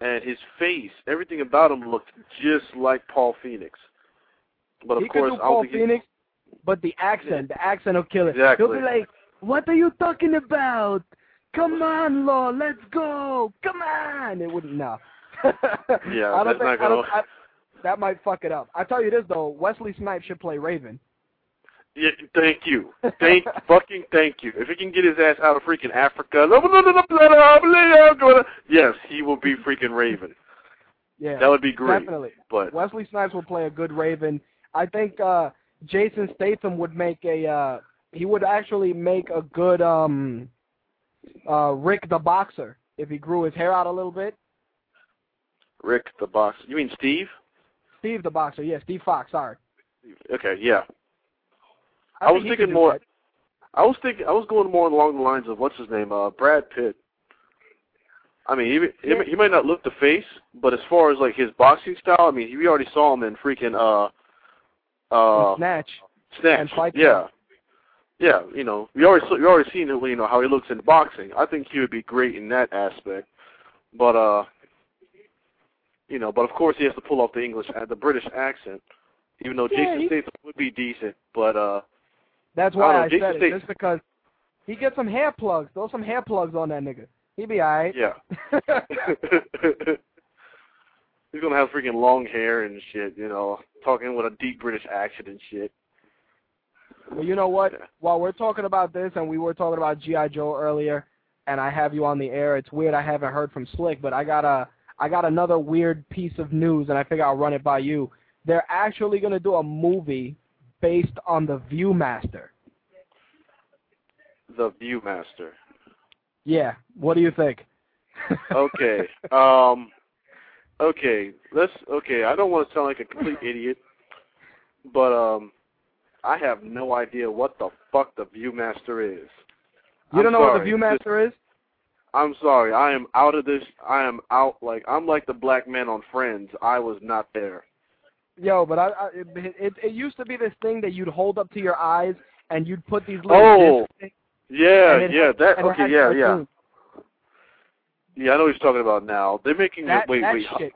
and his face, everything about him looked just like Paul Phoenix. But of he course, could do Paul he- Phoenix, but the accent, the accent will kill it. Exactly. He'll be like, "What are you talking about? Come on, Law, let's go. Come on." It wouldn't. No. Yeah, I don't that's think, not I don't, I, that might fuck it up. I tell you this though, Wesley Snipes should play Raven. Yeah, thank you. Thank fucking thank you. If he can get his ass out of freaking Africa, yes, he will be freaking Raven. Yeah, That would be great. definitely. But Wesley Snipes would play a good Raven. I think uh Jason Statham would make a uh he would actually make a good um uh Rick the boxer if he grew his hair out a little bit. Rick the Boxer. You mean Steve? Steve the boxer, yeah, Steve Fox, sorry. Okay, yeah. I was thinking more- that. I was thinking I was going more along the lines of what's his name, uh Brad Pitt. I mean, he, he he might not look the face, but as far as like his boxing style, I mean, we already saw him in freaking uh uh And Snatch. Snatch. and Fight yeah. Yeah, you know, we already saw, we already seen you know how he looks in boxing. I think he would be great in that aspect. But uh you know, but of course he has to pull off the English uh, the British accent. Even though Yeah, Jason he- Statham would be decent, but uh That's why I, know, Jason said it, Statham- just because he gets some hair plugs. Throw some hair plugs on that nigga. He'd be alright. yeah. He's gonna have freaking long hair and shit, you know, talking with a deep British accent and shit. Well, you know what? While we're talking about this, and we were talking about GI Joe earlier, and I have you on the air. It's weird I haven't heard from Slick, but I got a I got another weird piece of news, and I figure I'll run it by you. They're actually going to do a movie based on the ViewMaster. The Viewmaster. Yeah. What do you think? Okay. Um okay, let's okay, I don't want to sound like a complete idiot, but um I have no idea what the fuck the Viewmaster is. you I'm don't know what the sorry. ViewMaster is? I'm sorry. I am out of this. I am out like I'm like the black man on Friends. I was not there. Yo, but I, I it, it it used to be this thing that you'd hold up to your eyes and you'd put these little Oh, discs Yeah, it yeah, that okay, yeah, yeah. Yeah, I know what you're talking about now. They're making That, it wait, that wait. shit.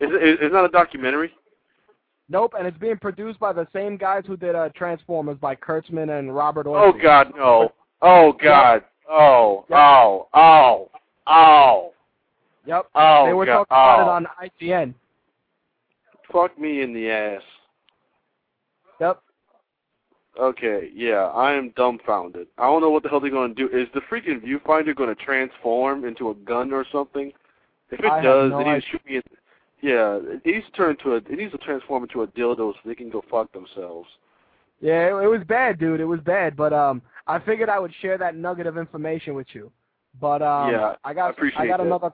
Is it is not a documentary? Nope, and it's being produced by the same guys who did uh, Transformers by Kurtzman and Robert Oh god, no. Oh god. Oh, Yep. oh, oh, oh. Yep. Oh, they were God. talking about it Oh. on IGN. Fuck me in the ass. Yep. Okay, yeah, I am dumbfounded. I don't know what the hell they're going to do. Is the freaking viewfinder going to transform into a gun or something? If it I does, no it needs idea. shoot me. In, yeah, it needs to turn to a. It needs to transform into a dildo so they can go fuck themselves. Yeah, it, it was bad, dude. It was bad, but um, I figured I would share that nugget of information with you. But um, Yeah, I got I appreciate got that. another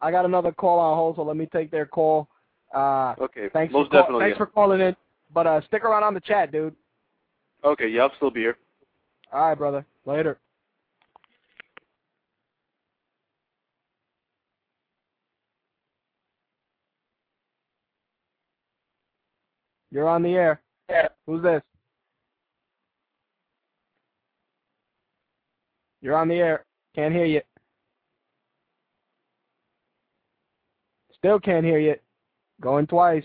I got another call on hold, so let me take their call. Uh, Okay, thanks most for call- definitely. thanks for calling in. But uh, stick around on the chat, dude. okay, yeah, I'll still be here. All right, brother. Later. You're on the air. Who's this? You're on the air. Can't hear you. Still can't hear you. Going twice.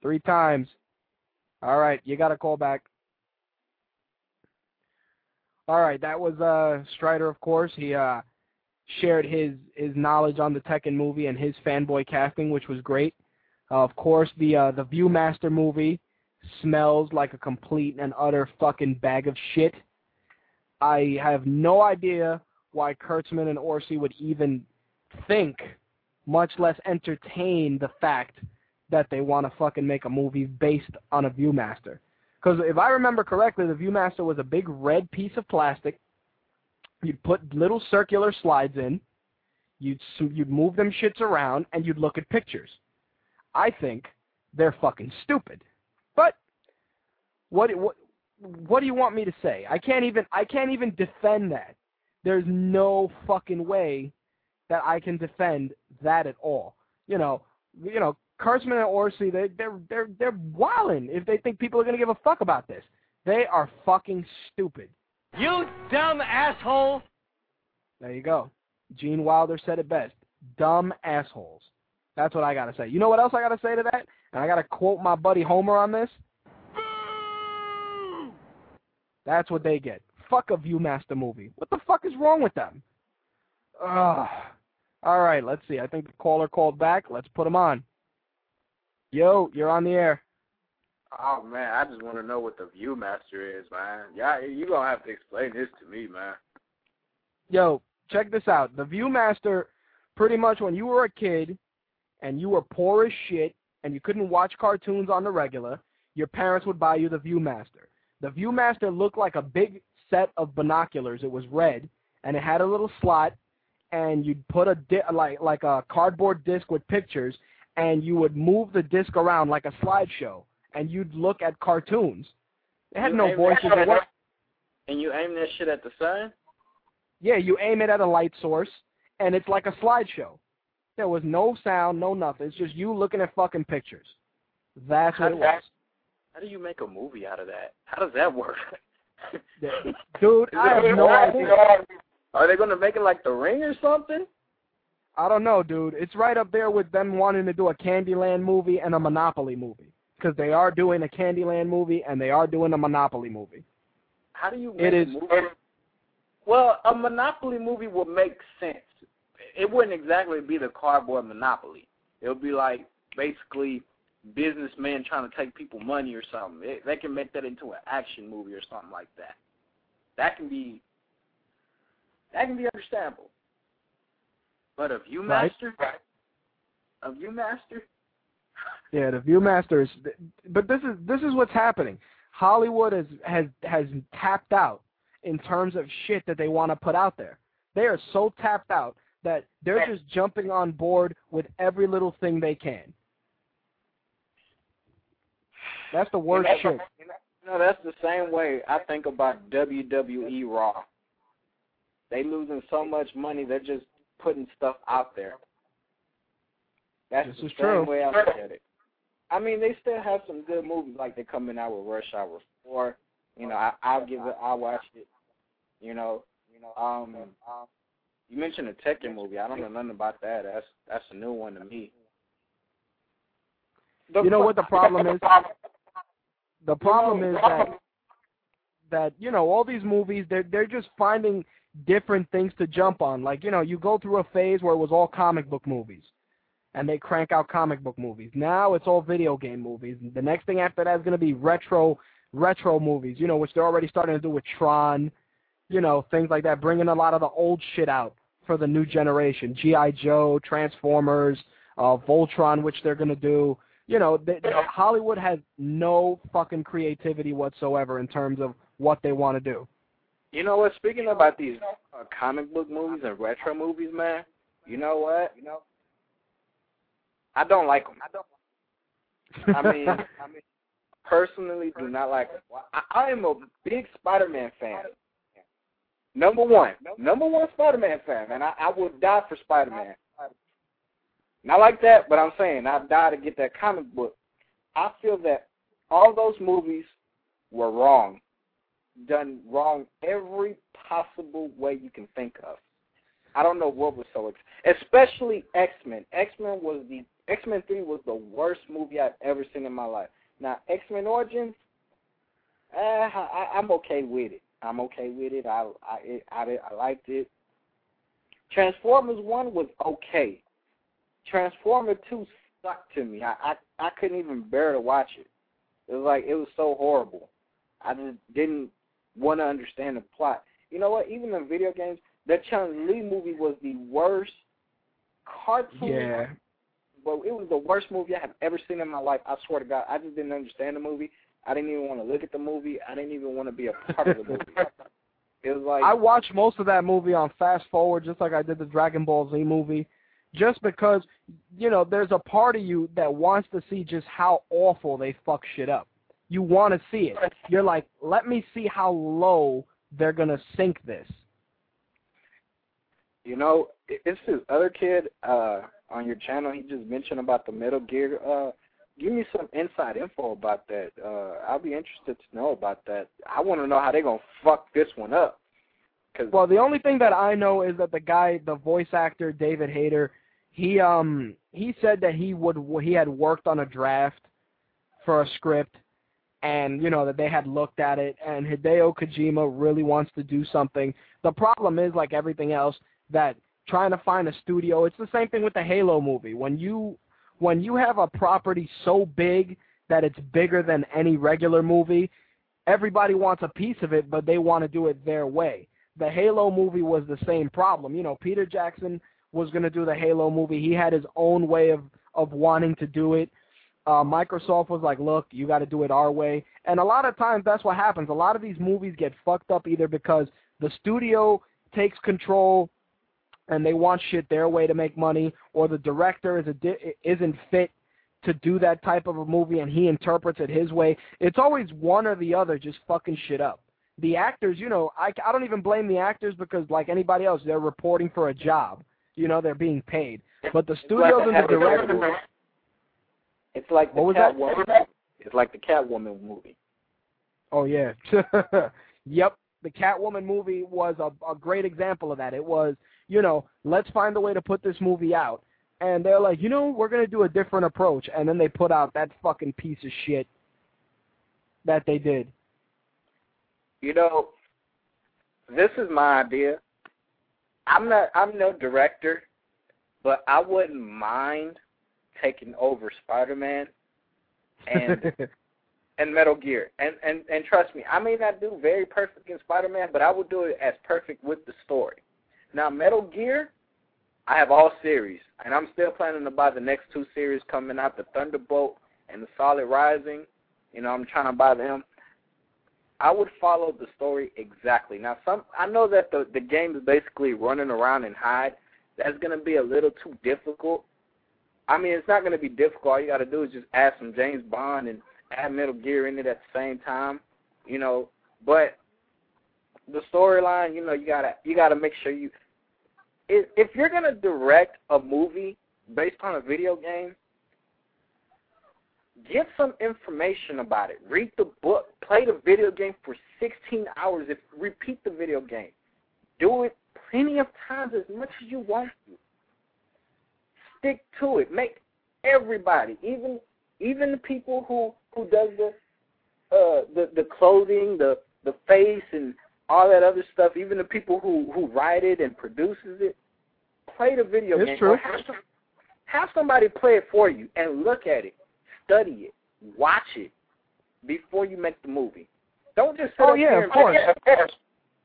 Three times. All right, you got a call back. All right, that was uh Strider, of course. He uh shared his his knowledge on the Tekken movie and his fanboy casting, which was great. Uh, of course, the uh, the Viewmaster movie smells like a complete and utter fucking bag of shit. I have no idea why Kurtzman and Orci would even think, much less entertain the fact that they want to fucking make a movie based on a Viewmaster. Because if I remember correctly, the Viewmaster was a big red piece of plastic. You'd put little circular slides in. You'd you'd move them shits around, and you'd look at pictures. I think they're fucking stupid. But what what what do you want me to say? I can't even I can't even defend that. There's no fucking way that I can defend that at all. You know, you know, Kurtzman and Orci, they they're they're they're wilding if they think people are gonna give a fuck about this. They are fucking stupid. You dumb asshole! There you go. Gene Wilder said it best. Dumb assholes. That's what I gotta say. You know what else I gotta say to that? And I gotta quote my buddy Homer on this. That's what they get. Fuck a Viewmaster movie. What the fuck is wrong with them? Ugh. All right, let's see. I think the caller called back. Let's put him on. Yo, you're on the air. Oh man, I just want to know what the ViewMaster is, man. Yeah, you gonna have to explain this to me, man. Yo, check this out. The ViewMaster, pretty much when you were a kid and you were poor as shit and you couldn't watch cartoons on the regular, your parents would buy you the ViewMaster. The ViewMaster looked like a big set of binoculars. It was red and it had a little slot, and you'd put a di- like like a cardboard disc with pictures, and you would move the disc around like a slideshow, and you'd look at cartoons. It had You no voices. It And you aim that shit at the sun? Yeah, you aim it at a light source, and it's like a slideshow. There was no sound, no nothing. It's just you looking at fucking pictures. That's what it was. How do you make a movie out of that? How does that work? Dude, I have no idea. Are they gonna make it like The Ring or something? I don't know, dude. It's right up there with them wanting to do a Candyland movie and a Monopoly movie. Because they are doing a Candyland movie and they are doing a Monopoly movie. How do you It make is- movie? Well, a Monopoly movie would make sense. It wouldn't exactly be the cardboard Monopoly. It would be like basically businessmen trying to take people money or something. It, they can make that into an action movie or something like that. That can be that can be understandable. But a Viewmaster, a Viewmaster, Yeah, the Viewmaster is, but this is this is what's happening. Hollywood has has has tapped out in terms of shit that they want to put out there. They are so tapped out that they're just jumping on board with every little thing they can. That's the worst You know, shit. You know, that's the same way I think about WWE Raw. They losing so much money, they're just putting stuff out there. That's This the is same true. way I look at it. I mean, they still have some good movies, like they're coming out with Rush Hour Four. You know, I, I'll give it. I'll watch it. You know, you know. Um, you mentioned a Tekken movie. I don't know nothing about that. That's that's a new one to me. The You know what the problem is? The problem is that that you know all these movies they're they're just finding different things to jump on. Like you know you go through a phase where it was all comic book movies, and they crank out comic book movies. Now it's all video game movies. The next thing after that is going to be retro retro movies. You know which they're already starting to do with Tron, you know things like that, bringing a lot of the old shit out for the new generation. GI Joe, Transformers, uh, Voltron, which they're going to do you know, they, they, Hollywood has no fucking creativity whatsoever in terms of what they want to do. You know what? Speaking about these uh, comic book movies and retro movies, man. You know what? You know, I don't like them. I don't. I mean, I mean, personally, do not like them. I, I am a big Spider-Man fan. Number one, number one Spider-Man fan, man. I, I would die for Spider-Man. Not like that, but I'm saying I'd die to get that comic book. I feel that all those movies were wrong done wrong every possible way you can think of. I don't know what was so, ex- especially X Men. X Men was the X Men Three was the worst movie I've ever seen in my life. Now X Men Origins, uh, I, I'm okay with it. I'm okay with it. I I it, I, I liked it. Transformers one was okay. Transformer two sucked to me. I, I I couldn't even bear to watch it. It was like it was so horrible. I just didn't want to understand the plot. You know what? Even in video games, the Chun Li movie was the worst cartoon. Yeah. But it was the worst movie I have ever seen in my life. I swear to God, I just didn't understand the movie. I didn't even want to look at the movie. I didn't even want to be a part of the movie. It was like I watched most of that movie on fast forward, just like I did the Dragon Ball Z movie, just because you know there's a part of you that wants to see just how awful they fuck shit up. You want to see it. You're like, let me see how low they're gonna sink this. You know, it's this other kid uh on your channel. He just mentioned about the Metal Gear. Uh, give me some inside info about that. Uh, I'll be interested to know about that. I want to know how they're gonna fuck this one up. Cause Well, the only thing that I know is that the guy, the voice actor David Hayter, he um he said that he would he had worked on a draft for a script and you know that they had looked at it and Hideo Kojima really wants to do something. The problem is like everything else that trying to find a studio, it's the same thing with the Halo movie. When you when you have a property so big that it's bigger than any regular movie, everybody wants a piece of it, but they want to do it their way. The Halo movie was the same problem. You know, Peter Jackson was going to do the Halo movie. He had his own way of of wanting to do it. Uh, Microsoft was like, look, you got to do it our way. And a lot of times that's what happens. A lot of these movies get fucked up either because the studio takes control and they want shit their way to make money, or the director is a di- isn't fit to do that type of a movie and he interprets it his way. It's always one or the other just fucking shit up. The actors, you know, I, I don't even blame the actors because like anybody else, they're reporting for a job. You know, they're being paid. But the studios and the directors, it's like the What was that? Catwoman. It's like the Catwoman movie. Oh yeah. yep. The Catwoman movie was a, a great example of that. It was, you know, let's find a way to put this movie out. And they're like, you know, we're gonna do a different approach and then they put out that fucking piece of shit that they did. You know, this is my idea. I'm not. I'm no director, but I wouldn't mind taking over Spider-Man and and Metal Gear. And and and trust me, I may not do very perfect in Spider-Man, but I will do it as perfect with the story. Now, Metal Gear, I have all series, and I'm still planning to buy the next two series coming out, the Thunderbolt and the Solid Rising. You know, I'm trying to buy them. I would follow the story exactly. Now, some I know that the the game is basically running around and hide. That's going to be a little too difficult. I mean, it's not going to be difficult. All you got to do is just add some James Bond and add Metal Gear in it at the same time, you know. But the storyline, you know, you gotta you gotta make sure you. If, you're gonna direct a movie based on a video game, get some information about it. Read the book. Play the video game for 16 hours. If repeat the video game, do it plenty of times as much as you want to. Stick to it. Make everybody, even even the people who who does the uh the the clothing, the the face and all that other stuff, even the people who who write it and produces it, play the video It's game. true. Or have, some, have somebody play it for you and look at it, study it, watch it before you make the movie. Don't just sit Oh, up yeah, here of course. and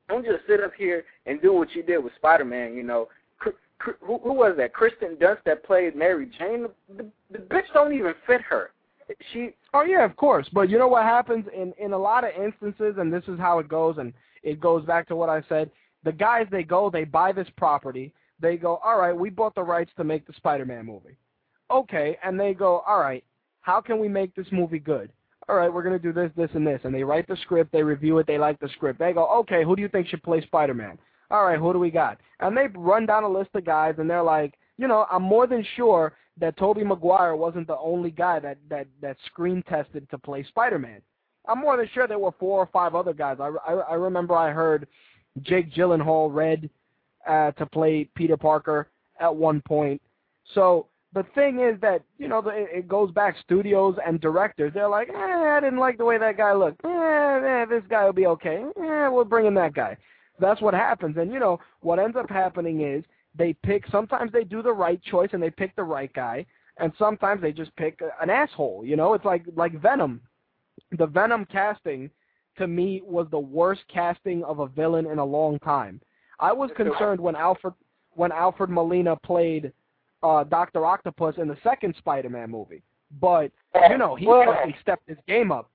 don't just sit up here and do what you did with Spider Man. You know, Cr- Cr- who, who was that? Kristen Dunst that played Mary Jane. The, the bitch don't even fit her. She Oh yeah, of course. But you know what happens in in a lot of instances, and this is how it goes, and it goes back to what I said. The guys they go, they buy this property. They go, all right, we bought the rights to make the Spider-Man movie. Okay, and they go, all right, how can we make this movie good? All right, we're gonna do this, this, and this, and they write the script, they review it, they like the script. They go, okay, who do you think should play Spider-Man? All right, who do we got? And they run down a list of guys, and they're like, you know, I'm more than sure that Tobey Maguire wasn't the only guy that that that screen tested to play Spider-Man. I'm more than sure there were four or five other guys. I, I, I remember I heard Jake Gyllenhaal read uh, to play Peter Parker at one point. So the thing is that you know the, it goes back studios and directors. They're like, eh, I didn't like the way that guy looked. Eh, eh, this guy will be okay. Eh, we'll bring in that guy. That's what happens. And you know what ends up happening is they pick. Sometimes they do the right choice and they pick the right guy, and sometimes they just pick an asshole. You know, it's like like Venom. The Venom casting to me was the worst casting of a villain in a long time. I was concerned when Alfred when Alfred Molina played uh, Doctor Octopus in the second Spider-Man movie. But you know, he well, stepped his game up.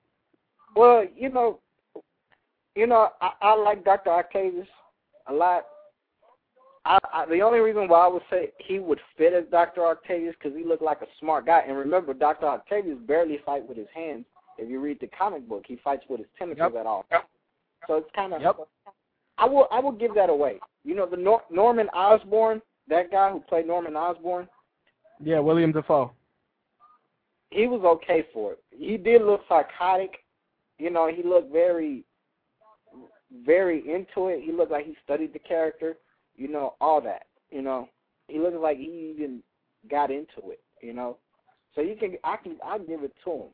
Well, you know, you know, I, I like Doctor Octavius a lot. I, I, the only reason why I would say he would fit as Doctor Octavius because he looked like a smart guy. And remember, Doctor Octavius barely fight with his hands. If you read the comic book, he fights with his tentacles yep. at all. So it's kind of. Yep. I will. I will give that away. You know, the Nor- Norman Osborn that guy who played Norman Osborn. Yeah, William Dafoe. He was okay for it. He did look psychotic. You know, he looked very, very into it. He looked like he studied the character. You know, all that. You know, he looked like he even got into it. You know, so you can, I can, I give it to him.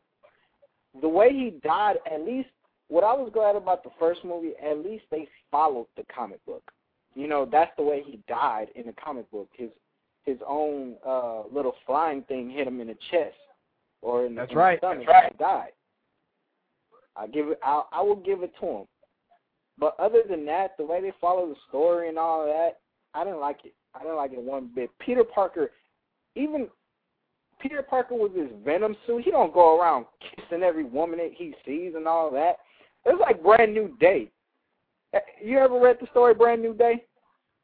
The way he died, at least, what I was glad about the first movie, at least they followed the comic book you know, that's the way he died in the comic book. His his own uh little flying thing hit him in the chest or in, that's in right. the stomach. That's right. He died. I give it. I I will give it to him. But other than that, the way they follow the story and all of that, I didn't like it. I didn't like it one bit. Peter Parker, even Peter Parker with his Venom suit, he don't go around kissing every woman that he sees and all that. It's like brand new day. You ever read the story Brand New Day?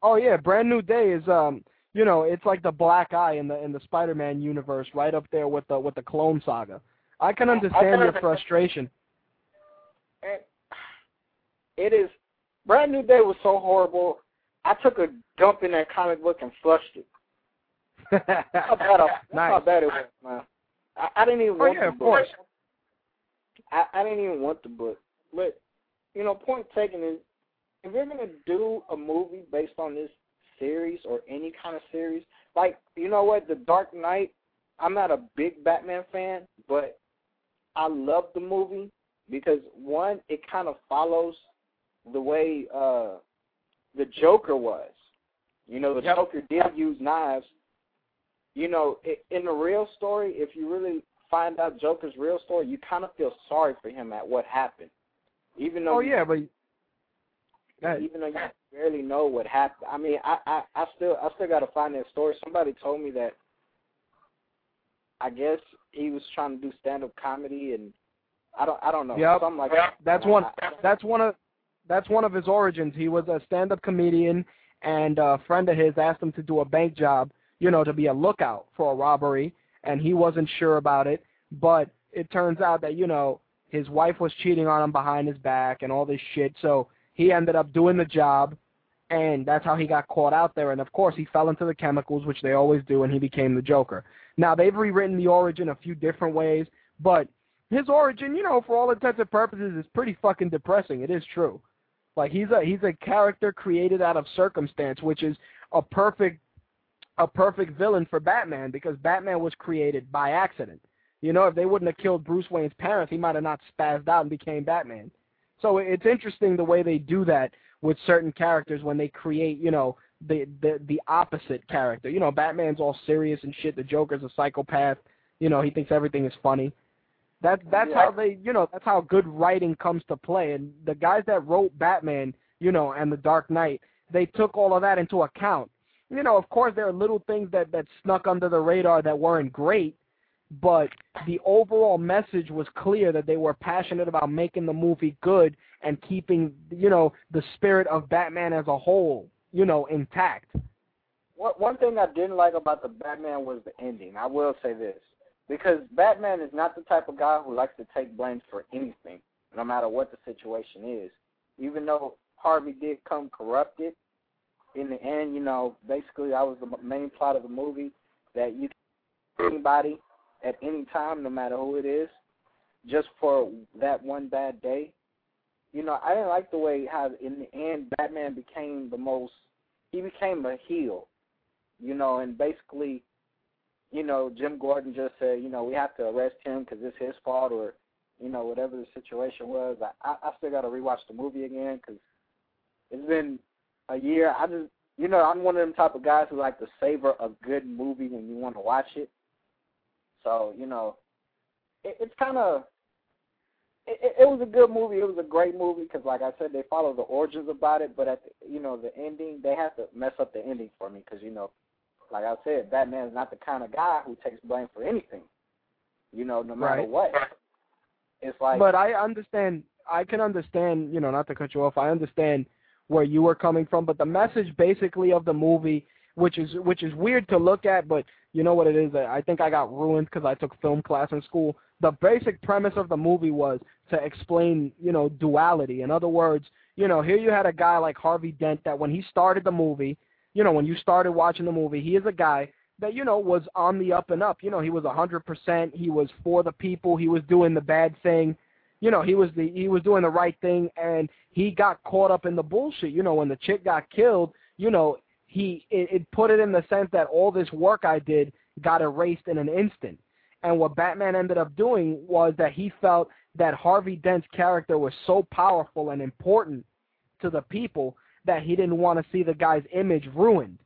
Oh yeah, Brand New Day is um you know, it's like the black eye in the in the Spider-Man universe right up there with the with the clone saga. I can understand your frustration. It is Brand New Day was so horrible. I took a dump in that comic book and flushed it. How bad, nice. how bad it was, man. I, I didn't even oh, want yeah, the book. I, I didn't even want the book. But you know, point taken is if you're gonna do a movie based on this series or any kind of series, like you know what, The Dark Knight. I'm not a big Batman fan, but I love the movie because one, it kind of follows the way uh the Joker was. You know, the yep. Joker did use knives. You know, in the real story, if you really find out Joker's real story, you kind of feel sorry for him at what happened. Even though Oh yeah, but even though you barely know what happened. I mean, I I, I still I still got to find that story. Somebody told me that. I guess he was trying to do stand up comedy, and I don't I don't know yep. something like that. That's one. That's one of that's one of his origins. He was a stand up comedian, and a friend of his asked him to do a bank job, you know, to be a lookout for a robbery, and he wasn't sure about it. But it turns out that you know his wife was cheating on him behind his back and all this shit. So he ended up doing the job, and that's how he got caught out there. And of course, he fell into the chemicals, which they always do, and he became the Joker. Now they've rewritten the origin a few different ways, but his origin, you know, for all intents and purposes, is pretty fucking depressing. It is true. Like he's a he's a character created out of circumstance, which is a perfect a perfect villain for Batman because Batman was created by accident. You know, if they wouldn't have killed Bruce Wayne's parents, he might have not spazzed out and became Batman. So it's interesting the way they do that with certain characters when they create, you know, the the the opposite character. You know, Batman's all serious and shit. The Joker's a psychopath. You know, he thinks everything is funny. That's that's yeah. how they, you know, that's how good writing comes to play. And the guys that wrote Batman, you know, and The Dark Knight, they took all of that into account. You know, of course, there are little things that that snuck under the radar that weren't great, but the overall message was clear that they were passionate about making the movie good and keeping, you know, the spirit of Batman as a whole, you know, intact. One one thing I didn't like about the Batman was the ending. I will say this. Because Batman is not the type of guy who likes to take blame for anything, no matter what the situation is. Even though Harvey did come corrupted, in the end, you know, basically that was the main plot of the movie that you can anybody at any time, no matter who it is, just for that one bad day. You know, I didn't like the way how in the end Batman became the most. He became a heel, you know, and basically you know, Jim Gordon just said, you know, we have to arrest him because it's his fault, or you know, whatever the situation was. I I still got to rewatch the movie again because it's been a year. I just, you know, I'm one of them type of guys who like to savor a good movie when you want to watch it. So you know, it, it's kind of it, it was a good movie. It was a great movie because, like I said, they follow the origins about it, but at the, you know the ending, they have to mess up the ending for me because you know, like I said, Batman is not the kind of guy who takes blame for anything. You know, no matter right. what. It's like. But I understand. I can understand. You know, not to cut you off. I understand where you were coming from, but the message basically of the movie, which is which is weird to look at, but you know what it is. I think I got ruined because I took film class in school the basic premise of the movie was to explain, you know, duality. In other words, you know, here you had a guy like Harvey Dent that when he started the movie, you know, when you started watching the movie, he is a guy that, you know, was on the up and up. You know, he was a 100%, he was for the people, he was doing the bad thing. You know, he was the he was doing the right thing and he got caught up in the bullshit. You know, when the chick got killed, you know, he it, it put it in the sense that all this work I did got erased in an instant and what Batman ended up doing was that he felt that Harvey Dent's character was so powerful and important to the people that he didn't want to see the guy's image ruined.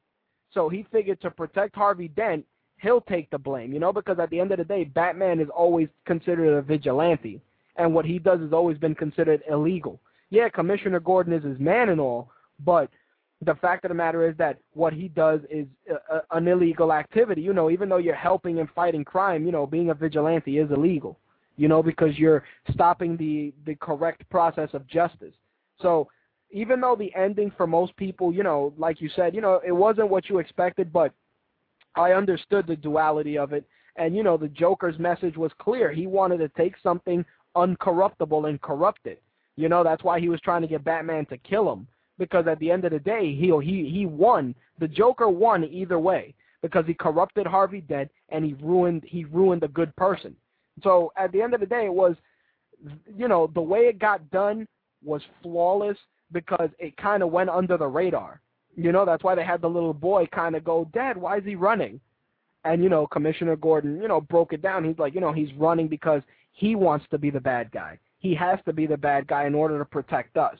So he figured to protect Harvey Dent, he'll take the blame, you know, because at the end of the day, Batman is always considered a vigilante, and what he does has always been considered illegal. Yeah, Commissioner Gordon is his man and all, but – the fact of the matter is that what he does is a, a, an illegal activity. You know, even though you're helping and fighting crime, you know, being a vigilante is illegal. You know, because you're stopping the the correct process of justice. So even though the ending for most people, you know, like you said, you know, it wasn't what you expected, but I understood the duality of it. And you know, the Joker's message was clear. He wanted to take something uncorruptible and corrupted. You know, that's why he was trying to get Batman to kill him because at the end of the day, he he he won. The Joker won either way because he corrupted Harvey Dent and he ruined he ruined a good person. So at the end of the day, it was, you know, the way it got done was flawless because it kind of went under the radar. You know, that's why they had the little boy kind of go, Dad, why is he running? And, you know, Commissioner Gordon, you know, broke it down. He's like, you know, he's running because he wants to be the bad guy. He has to be the bad guy in order to protect us.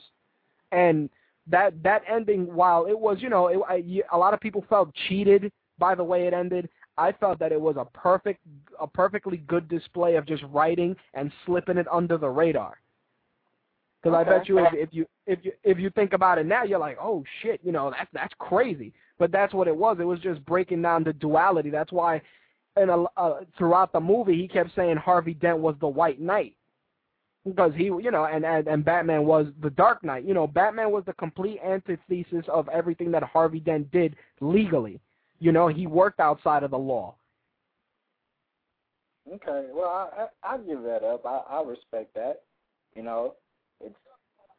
And that that ending, while it was, you know, it, I, a lot of people felt cheated by the way it ended. I felt that it was a perfect, a perfectly good display of just writing and slipping it under the radar. Because okay. I bet you, if, if you if you if you think about it now, you're like, oh shit, you know, that's that's crazy. But that's what it was. It was just breaking down the duality. That's why, and uh, throughout the movie, he kept saying Harvey Dent was the White Knight because he, you know, and, and and Batman was the Dark Knight. You know, Batman was the complete antithesis of everything that Harvey Dent did legally. You know, he worked outside of the law. Okay, well, I I, I give that up. I I respect that. You know, it's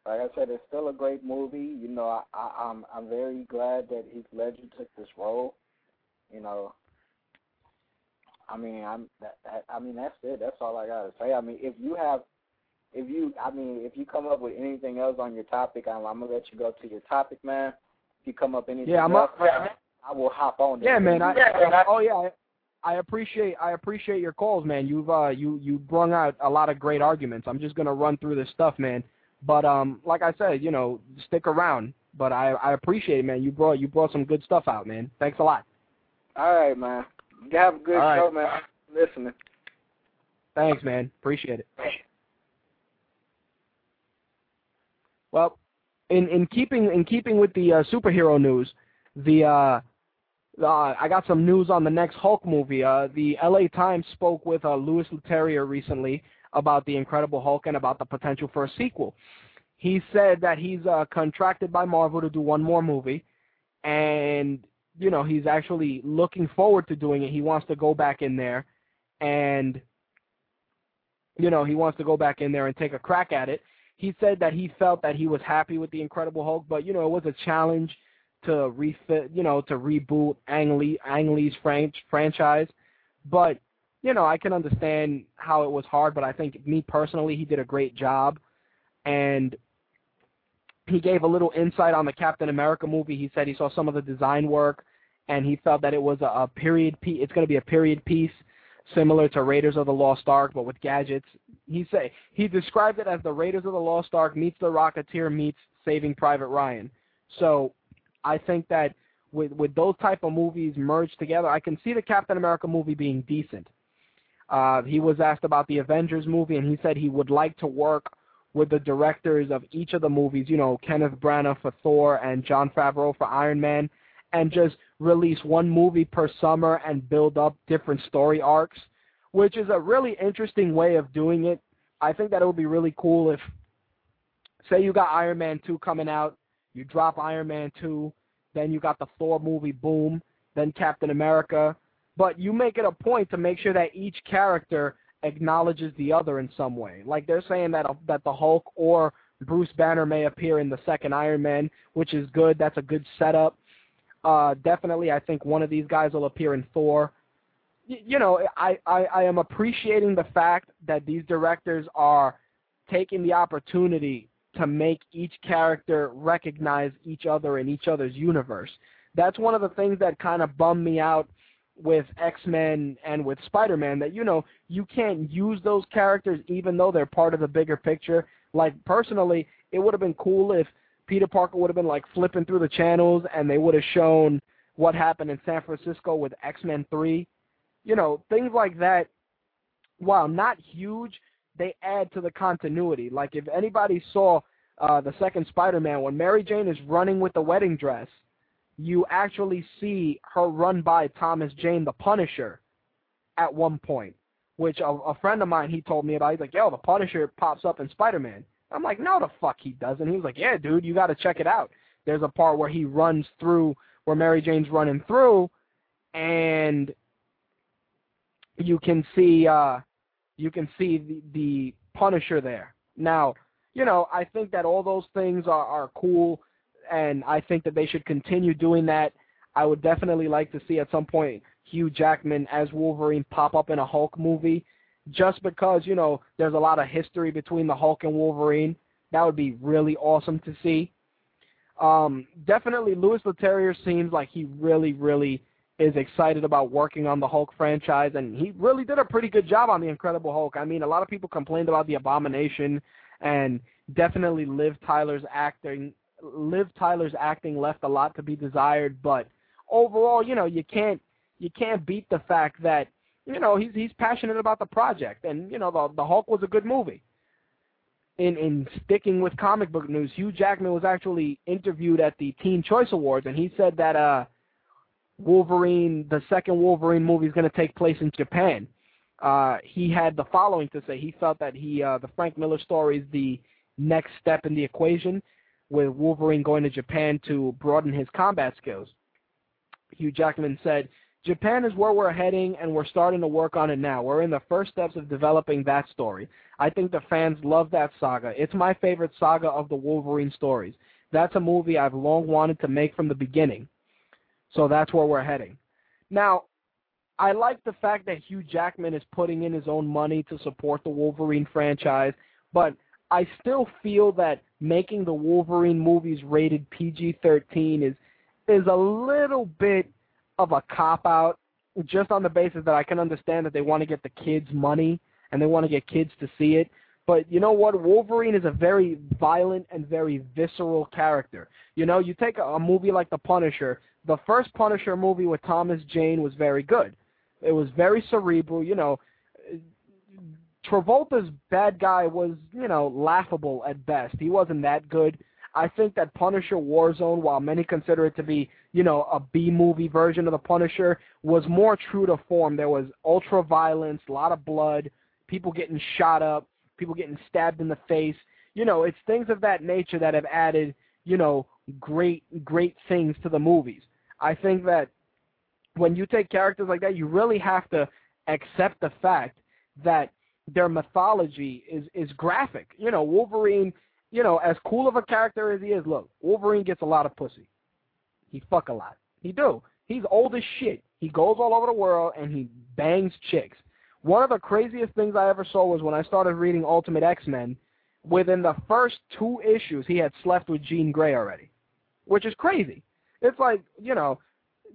like I said, it's still a great movie. You know, I, I I'm I'm very glad that Heath Ledger took this role. You know, I mean, I'm. That, I mean, that's it. That's all I gotta say. I mean, if you have if you, I mean, if you come up with anything else on your topic, I'm, I'm gonna let you go to your topic, man. If you come up anything yeah, I'm else, up, man, I will hop on. Yeah, man. I, I, oh yeah, I, I appreciate I appreciate your calls, man. You've uh you you brung out a lot of great arguments. I'm just gonna run through this stuff, man. But um, like I said, you know, stick around. But I I appreciate it, man. You brought you brought some good stuff out, man. Thanks a lot. All right, man. You have a good All show, right. man. Listening. Thanks, man. Appreciate it. Well, in in keeping in keeping with the uh, superhero news, the uh, uh, I got some news on the next Hulk movie. Uh, the L.A. Times spoke with uh, Louis Leterrier recently about the Incredible Hulk and about the potential for a sequel. He said that he's uh, contracted by Marvel to do one more movie, and you know he's actually looking forward to doing it. He wants to go back in there, and you know he wants to go back in there and take a crack at it he said that he felt that he was happy with the Incredible Hulk, but you know it was a challenge to refit, you know, to reboot Ang Lee Ang Lee's franchise. But you know, I can understand how it was hard, but I think me personally, he did a great job, and he gave a little insight on the Captain America movie. He said he saw some of the design work, and he felt that it was a, a period piece. It's going to be a period piece similar to Raiders of the Lost Ark, but with gadgets. He say he described it as the Raiders of the Lost Ark meets the Rocketeer meets Saving Private Ryan. So I think that with with those type of movies merged together, I can see the Captain America movie being decent. Uh, he was asked about the Avengers movie, and he said he would like to work with the directors of each of the movies, you know, Kenneth Branagh for Thor and Jon Favreau for Iron Man, and just release one movie per summer and build up different story arcs, which is a really interesting way of doing it. I think that it would be really cool if, say, you got Iron Man 2 coming out, you drop Iron Man 2, then you got the Thor movie, boom, then Captain America, but you make it a point to make sure that each character acknowledges the other in some way. Like they're saying that that the Hulk or Bruce Banner may appear in the second Iron Man, which is good. That's a good setup. Uh, definitely, I think one of these guys will appear in Thor. Y- you know, I, I, I am appreciating the fact that these directors are taking the opportunity to make each character recognize each other in each other's universe. That's one of the things that kind of bummed me out with X-Men and with Spider-Man that you know you can't use those characters even though they're part of the bigger picture. Like personally, it would have been cool if Peter Parker would have been like flipping through the channels and they would have shown what happened in San Francisco with X-Men 3. You know, things like that while not huge, they add to the continuity. Like if anybody saw uh the second Spider-Man when Mary Jane is running with the wedding dress, you actually see her run by Thomas Jane the Punisher at one point, which a, a friend of mine he told me about. He's like, "Yo, the Punisher pops up in Spider-Man." I'm like, "No, the fuck he doesn't." He was like, "Yeah, dude, you got to check it out." There's a part where he runs through where Mary Jane's running through, and you can see uh you can see the, the Punisher there. Now, you know, I think that all those things are, are cool and I think that they should continue doing that. I would definitely like to see at some point Hugh Jackman as Wolverine pop up in a Hulk movie, just because you know there's a lot of history between the Hulk and Wolverine. That would be really awesome to see. Um, definitely, Louis Leterrier seems like he really, really is excited about working on the Hulk franchise, and he really did a pretty good job on the Incredible Hulk. I mean, a lot of people complained about the Abomination, and definitely Liv Tyler's acting Liv Tyler's acting left a lot to be desired, but overall, you know, you can't you can't beat the fact that you know he's he's passionate about the project, and you know the the Hulk was a good movie. In in sticking with comic book news, Hugh Jackman was actually interviewed at the Teen Choice Awards, and he said that uh, Wolverine, the second Wolverine movie, is going to take place in Japan. Uh, he had the following to say: He felt that he uh, the Frank Miller story is the next step in the equation with Wolverine going to Japan to broaden his combat skills. Hugh Jackman said, Japan is where we're heading, and we're starting to work on it now. We're in the first steps of developing that story. I think the fans love that saga. It's my favorite saga of the Wolverine stories. That's a movie I've long wanted to make from the beginning. So that's where we're heading. Now, I like the fact that Hugh Jackman is putting in his own money to support the Wolverine franchise, but I still feel that making the Wolverine movies rated PG-13 is is a little bit of a cop out just on the basis that I can understand that they want to get the kids money and they want to get kids to see it. But you know what? Wolverine is a very violent and very visceral character. You know, you take a, a movie like The Punisher. The first Punisher movie with Thomas Jane was very good. It was very cerebral. You know, Travolta's bad guy was, you know, laughable at best. He wasn't that good. I think that Punisher Warzone, while many consider it to be, you know, a B movie version of the Punisher, was more true to form. There was ultra violence, a lot of blood, people getting shot up, people getting stabbed in the face. You know, it's things of that nature that have added, you know, great great things to the movies. I think that when you take characters like that, you really have to accept the fact that their mythology is is graphic. You know, Wolverine, you know, as cool of a character as he is, look, Wolverine gets a lot of pussy. He fuck a lot. He do. He's old as shit. He goes all over the world and he bangs chicks. One of the craziest things I ever saw was when I started reading Ultimate X-Men. Within the first two issues, he had slept with Jean Grey already, which is crazy. It's like, you know,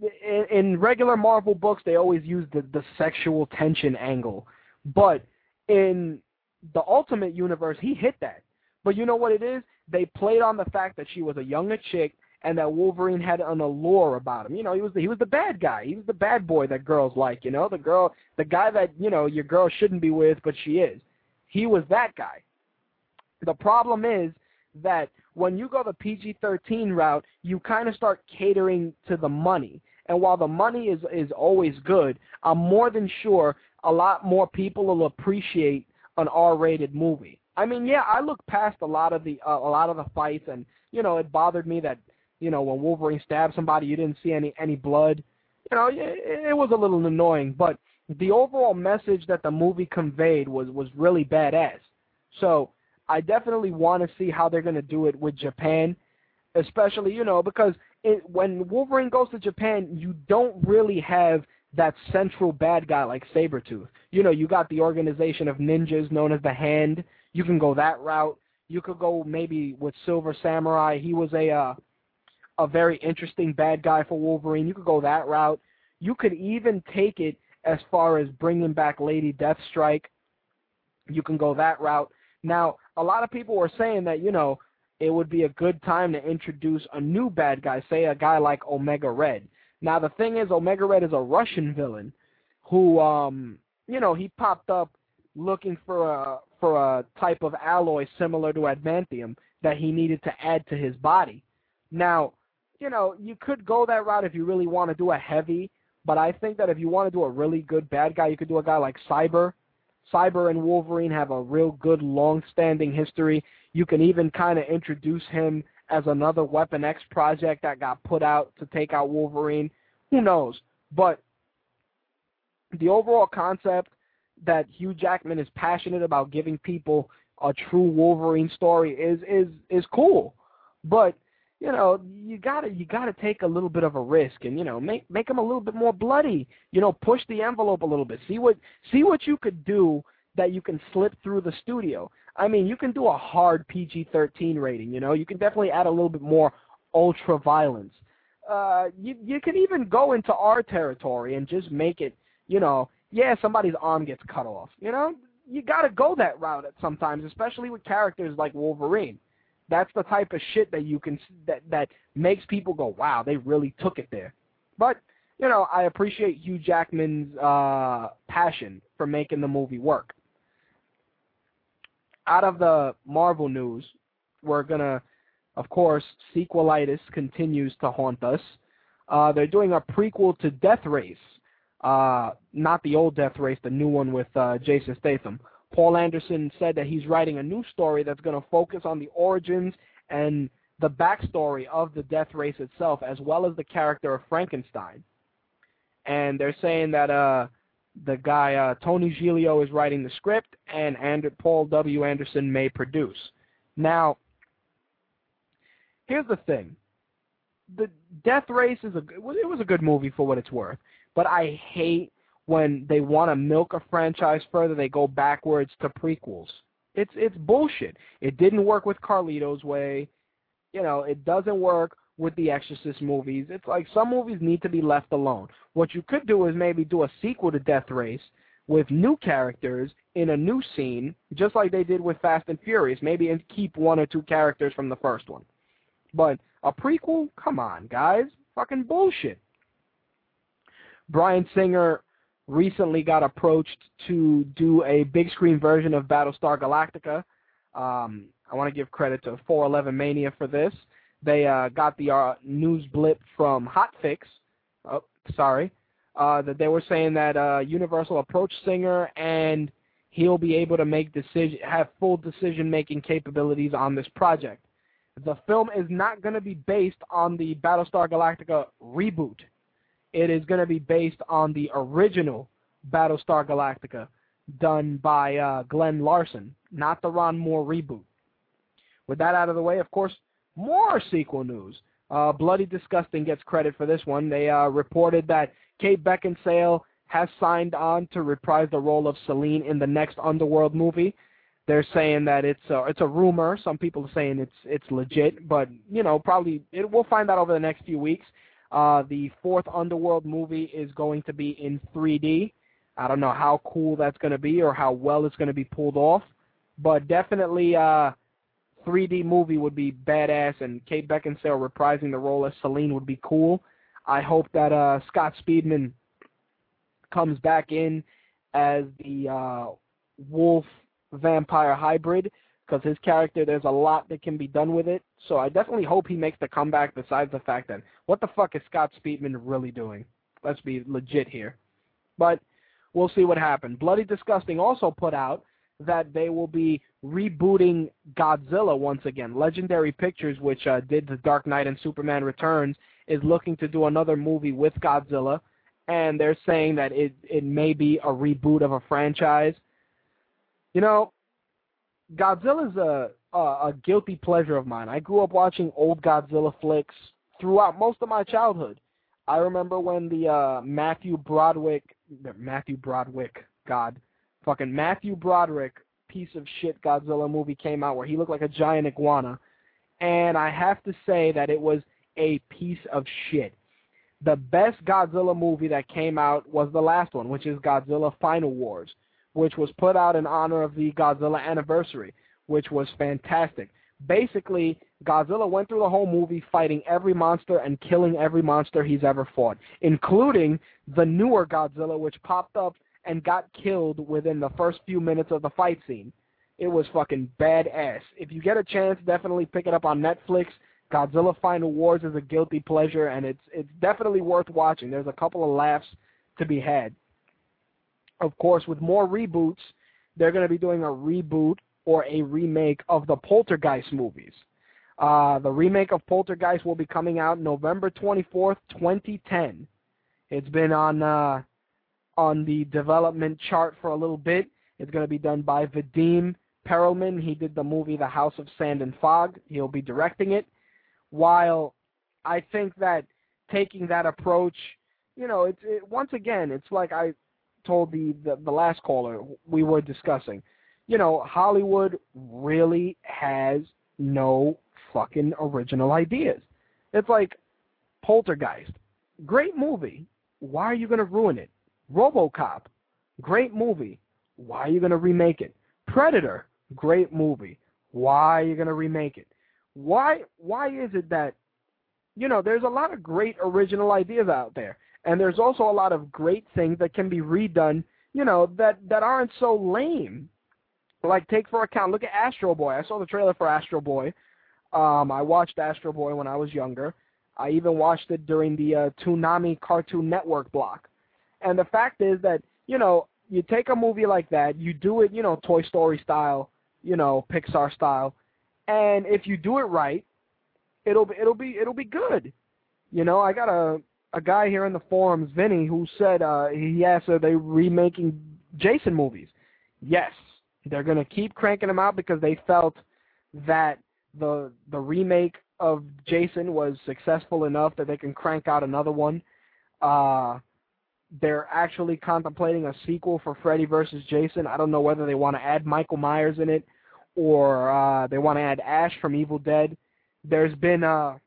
in, in regular Marvel books they always use the the sexual tension angle, but in the Ultimate Universe he hit that. But you know what it is? They played on the fact that she was a younger chick and that Wolverine had an allure about him. You know, he was the, he was the bad guy. He was the bad boy that girls like. You know, the girl, the guy that you know your girl shouldn't be with, but she is. He was that guy. The problem is that when you go the PG-13 route, you kind of start catering to the money. And while the money is is always good, I'm more than sure a lot more people will appreciate an R-rated movie. I mean, yeah, I look past a lot of the uh, a lot of the fights, and you know, it bothered me that you know when Wolverine stabbed somebody, you didn't see any any blood. You know, it, it was a little annoying, but the overall message that the movie conveyed was was really badass. So I definitely want to see how they're going to do it with Japan, especially you know because it, when Wolverine goes to Japan, you don't really have that central bad guy like Sabretooth. You know, you got the organization of ninjas known as the Hand. You can go that route. You could go maybe with Silver Samurai. He was a uh, a very interesting bad guy for Wolverine. You could go that route. You could even take it as far as bringing back Lady Deathstrike. You can go that route. Now, a lot of people were saying that, you know, it would be a good time to introduce a new bad guy, say a guy like Omega Red. Now, the thing is, Omega Red is a Russian villain who, um, you know, he popped up looking for a for a type of alloy similar to adamantium that he needed to add to his body. Now, you know, you could go that route if you really want to do a heavy, but I think that if you want to do a really good bad guy, you could do a guy like Cyber. Cyber and Wolverine have a real good long-standing history. You can even kind of introduce him as another Weapon X project that got put out to take out Wolverine. Who knows? But the overall concept that Hugh Jackman is passionate about giving people a true Wolverine story is is is cool. But you know, you gotta you gotta take a little bit of a risk and you know make make them a little bit more bloody. You know, push the envelope a little bit. See what see what you could do that you can slip through the studio. I mean, you can do a hard PG-13 rating. You know, you can definitely add a little bit more ultra violence. Uh, you you can even go into our territory and just make it. You know, yeah, somebody's arm gets cut off. You know, you got to go that route sometimes, especially with characters like Wolverine. That's the type of shit that you can that that makes people go, "Wow, they really took it there." But you know, I appreciate Hugh Jackman's uh, passion for making the movie work. Out of the Marvel news, we're gonna, of course, sequelitis continues to haunt us. Uh, they're doing a prequel to Death Race, uh, not the old Death Race, the new one with uh, Jason Statham. Paul Anderson said that he's writing a new story that's going to focus on the origins and the backstory of the death race itself, as well as the character of Frankenstein. And they're saying that uh, the guy uh, Tony Giglio is writing the script, and and Paul W. Anderson may produce. Now, here's the thing: the Death Race is a it was a good movie for what it's worth, but I hate when they want to milk a franchise further, they go backwards to prequels. It's it's bullshit. It didn't work with Carlito's Way. You know, it doesn't work with the Exorcist movies. It's like some movies need to be left alone. What you could do is maybe do a sequel to Death Race with new characters in a new scene, just like they did with Fast and Furious. Maybe and keep one or two characters from the first one. But a prequel? Come on, guys. Fucking bullshit. Bryan Singer recently got approached to do a big screen version of Battlestar Galactica. Um, I want to give credit to 411 Mania for this. They uh, got the uh, news blip from Hotfix. Oh, sorry. Uh, that they were saying that uh, Universal approached Singer and he'll be able to make decision, have full decision-making capabilities on this project. The film is not going to be based on the Battlestar Galactica reboot it is going to be based on the original Battlestar Galactica done by uh, Glen Larson, not the Ron Moore reboot. With that out of the way, of course, more sequel news. Uh, Bloody Disgusting gets credit for this one. They uh, reported that Kate Beckinsale has signed on to reprise the role of Selene in the next Underworld movie. They're saying that it's a, it's a rumor. Some people are saying it's it's legit, but you know probably it, we'll find out over the next few weeks. Uh, the fourth Underworld movie is going to be in 3D. I don't know how cool that's going to be or how well it's going to be pulled off, but definitely uh 3D movie would be badass, and Kate Beckinsale reprising the role as Selene would be cool. I hope that uh Scott Speedman comes back in as the uh wolf vampire hybrid because his character there's a lot that can be done with it. So I definitely hope he makes the comeback. Besides the fact that what the fuck is Scott Speedman really doing? Let's be legit here. But we'll see what happens. Bloody Disgusting also put out that they will be rebooting Godzilla once again. Legendary Pictures, which uh, did The Dark Knight and Superman Returns, is looking to do another movie with Godzilla, and they're saying that it it may be a reboot of a franchise. You know, Godzilla's a a, a guilty pleasure of mine. I grew up watching old Godzilla flicks throughout most of my childhood. I remember when the uh Matthew Broderick Matthew Broderick, God, fucking Matthew Broderick piece of shit Godzilla movie came out where he looked like a giant iguana, and I have to say that it was a piece of shit. The best Godzilla movie that came out was the last one, which is Godzilla Final Wars, which was put out in honor of the Godzilla anniversary, which was fantastic. Basically, Godzilla went through the whole movie fighting every monster and killing every monster he's ever fought, including the newer Godzilla, which popped up and got killed within the first few minutes of the fight scene. It was fucking badass. If you get a chance, definitely pick it up on Netflix. Godzilla Final Wars is a guilty pleasure, and it's it's definitely worth watching. There's a couple of laughs to be had. Of course, with more reboots, they're going to be doing a reboot or a remake of the Poltergeist movies. Uh, the remake of Poltergeist will be coming out November 24th, 2010. It's been on uh, on the development chart for a little bit. It's going to be done by Vadim Perelman. He did the movie The House of Sand and Fog. He'll be directing it. While I think that taking that approach, you know, it's it, once again, it's like I told the, the the last caller we were discussing. You know, Hollywood really has no fucking original ideas. It's like Poltergeist, great movie. Why are you going to ruin it? RoboCop, great movie. Why are you going to remake it? Predator, great movie. Why are you going to remake it? Why why is it that you know, there's a lot of great original ideas out there. And there's also a lot of great things that can be redone, you know, that that aren't so lame. Like take for account, look at Astro Boy. I saw the trailer for Astro Boy. Um, I watched Astro Boy when I was younger. I even watched it during the uh, Toonami Cartoon Network block. And the fact is that, you know, you take a movie like that, you do it, you know, Toy Story style, you know, Pixar style, and if you do it right, it'll be it'll be it'll be good. You know, I got a a guy here in the forums, Vinny, who said uh he asked are they remaking Jason movies? Yes. They're gonna keep cranking them out because they felt that the the remake of Jason was successful enough that they can crank out another one. Uh they're actually contemplating a sequel for Freddy versus Jason. I don't know whether they want to add Michael Myers in it or uh, they want to add Ash from Evil Dead. There's been uh,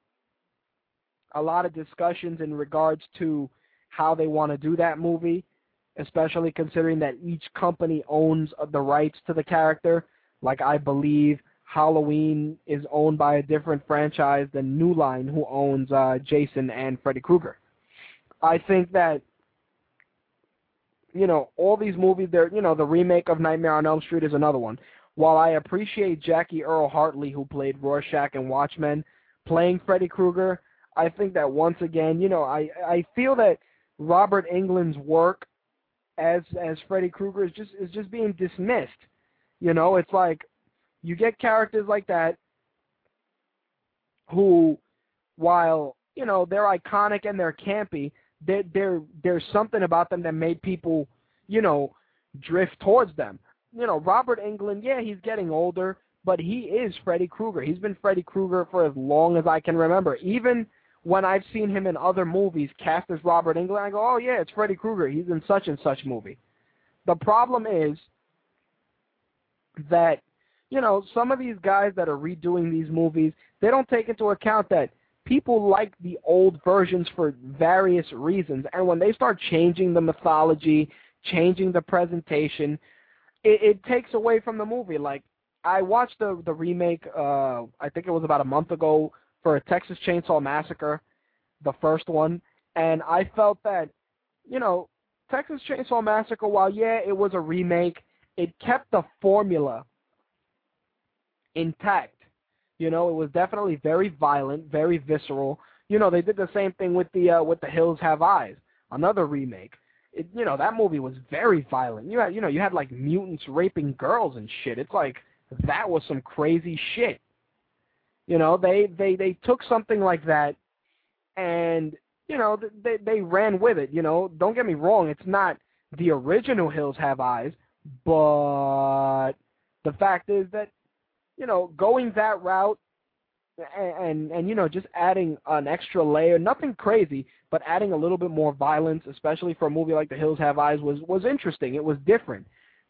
a lot of discussions in regards to how they want to do that movie, especially considering that each company owns the rights to the character. Like I believe Halloween is owned by a different franchise than New Line, who owns uh, Jason and Freddy Krueger. I think that you know, all these movies, they're, you know, the remake of Nightmare on Elm Street is another one. While I appreciate Jackie Earle Hartley, who played Rorschach in Watchmen, playing Freddy Krueger, I think that once again, you know, I I feel that Robert Englund's work as as Freddy Krueger is just is just being dismissed. You know, it's like you get characters like that who, while you know they're iconic and they're campy, there there there's something about them that made people, you know, drift towards them. You know, Robert Englund, yeah, he's getting older, but he is Freddy Krueger. He's been Freddy Krueger for as long as I can remember. Even when I've seen him in other movies cast as Robert Englund, I go, oh yeah, it's Freddy Krueger. He's in such and such movie. The problem is that, you know, some of these guys that are redoing these movies, they don't take into account that people like the old versions for various reasons, and when they start changing the mythology, changing the presentation, it, it takes away from the movie. Like I watched the the remake. Uh, I think it was about a month ago for a Texas Chainsaw Massacre, the first one, and I felt that, you know, Texas Chainsaw Massacre. While yeah, it was a remake, it kept the formula intact. You know, it was definitely very violent, very visceral. You know, they did the same thing with the uh, with the Hills Have Eyes, another remake. It, you know, that movie was very violent. You had, you know, you had like mutants raping girls and shit. It's like that was some crazy shit. You know, they they they took something like that, and you know they they ran with it. You know, don't get me wrong, it's not the original Hills Have Eyes, but the fact is that you know going that route and, and and you know just adding an extra layer, nothing crazy, but adding a little bit more violence, especially for a movie like The Hills Have Eyes, was was interesting. It was different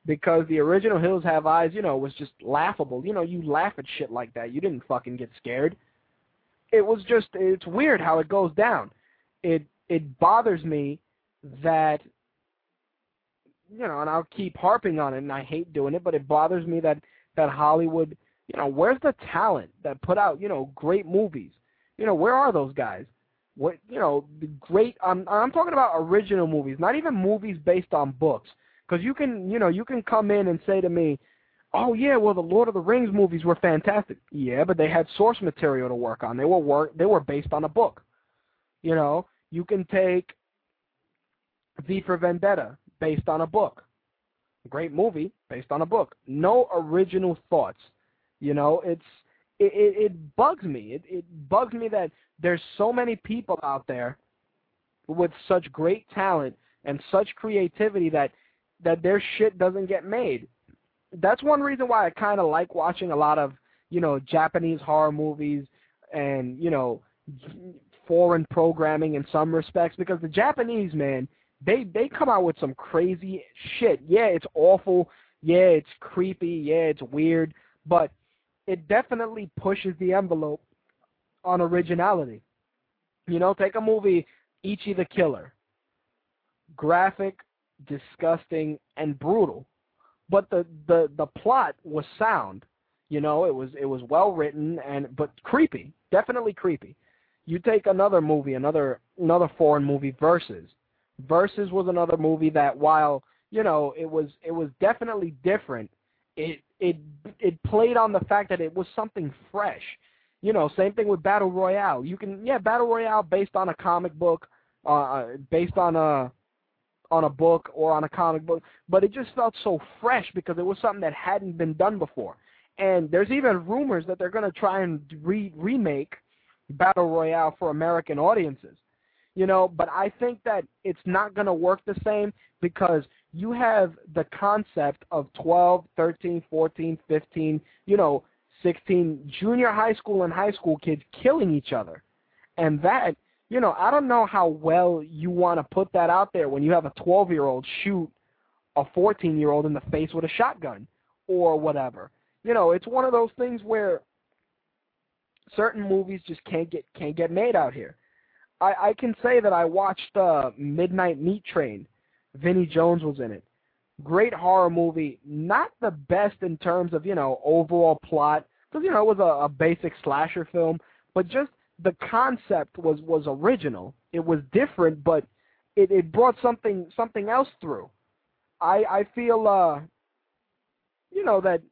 because the original Hills Have Eyes, you know, was just laughable. You know, you laugh at shit like that. You didn't fucking get scared. It was just it's weird how it goes down. It it bothers me that you know, and I'll keep harping on it and I hate doing it, but it bothers me that that Hollywood, you know, where's the talent that put out, you know, great movies? You know, where are those guys? What, you know, great I'm I'm talking about original movies, not even movies based on books. Because you can, you know, you can come in and say to me, "Oh yeah, well the Lord of the Rings movies were fantastic." Yeah, but they had source material to work on. They were work. They were based on a book. You know, you can take V for Vendetta, based on a book. Great movie based on a book. No original thoughts. You know, it's it, it, it bugs me. It, it bugs me that there's so many people out there with such great talent and such creativity that that their shit doesn't get made. That's one reason why I kind of like watching a lot of, you know, Japanese horror movies and, you know, foreign programming in some respects because the Japanese, man, they they come out with some crazy shit. Yeah, it's awful. Yeah, it's creepy. Yeah, it's weird, but it definitely pushes the envelope on originality. You know, take a movie Ichi the Killer. Graphic, disgusting, and brutal. But the, the, the plot was sound. You know, it was it was well written and but creepy. Definitely creepy. You take another movie, another another foreign movie, Versus. Versus was another movie that while, you know, it was it was definitely different, it it it played on the fact that it was something fresh. You know, same thing with Battle Royale. You can yeah, Battle Royale based on a comic book, uh based on a on a book or on a comic book, but it just felt so fresh because it was something that hadn't been done before. And there's even rumors that they're going to try and re- remake Battle Royale for American audiences. You know, but I think that it's not going to work the same because you have the concept of 12, 13, 14, 15, you know, 16 junior high school and high school kids killing each other. And that you know, I don't know how well you want to put that out there when you have a 12 year old shoot a 14 year old in the face with a shotgun or whatever. You know, it's one of those things where certain movies just can't get can't get made out here. I, I can say that I watched uh, Midnight Meat Train. Vinnie Jones was in it. Great horror movie. Not the best in terms of you know overall plot because you know it was a, a basic slasher film, but just the concept was was original. It was different, but it, it brought something something else through. I I feel uh you know that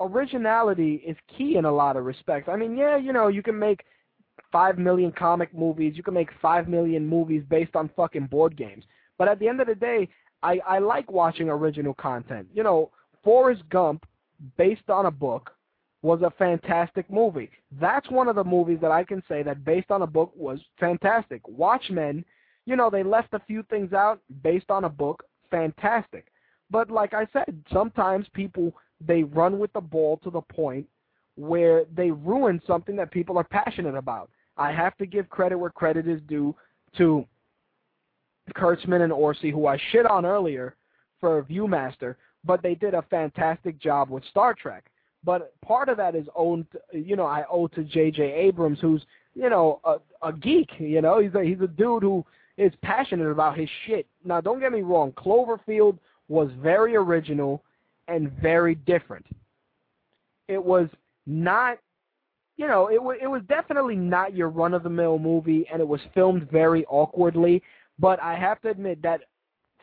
originality is key in a lot of respects. I mean, yeah, you know, you can make five million comic movies, you can make five million movies based on fucking board games. But at the end of the day, I, I like watching original content. You know, Forrest Gump, based on a book, was a fantastic movie. That's one of the movies that I can say that based on a book was fantastic. Watchmen, you know, they left a few things out based on a book, fantastic. But like I said, sometimes people they run with the ball to the point where they ruin something that people are passionate about. I have to give credit where credit is due to Kurtzman and Orci, who I shit on earlier for Viewmaster, but they did a fantastic job with Star Trek but part of that is owned, you know, I owe to J.J. Abrams, who's, you know, a, a geek. You know, he's a he's a dude who is passionate about his shit. Now, don't get me wrong, Cloverfield was very original and very different. It was not, you know, it was it was definitely not your run of the mill movie, and it was filmed very awkwardly. But I have to admit that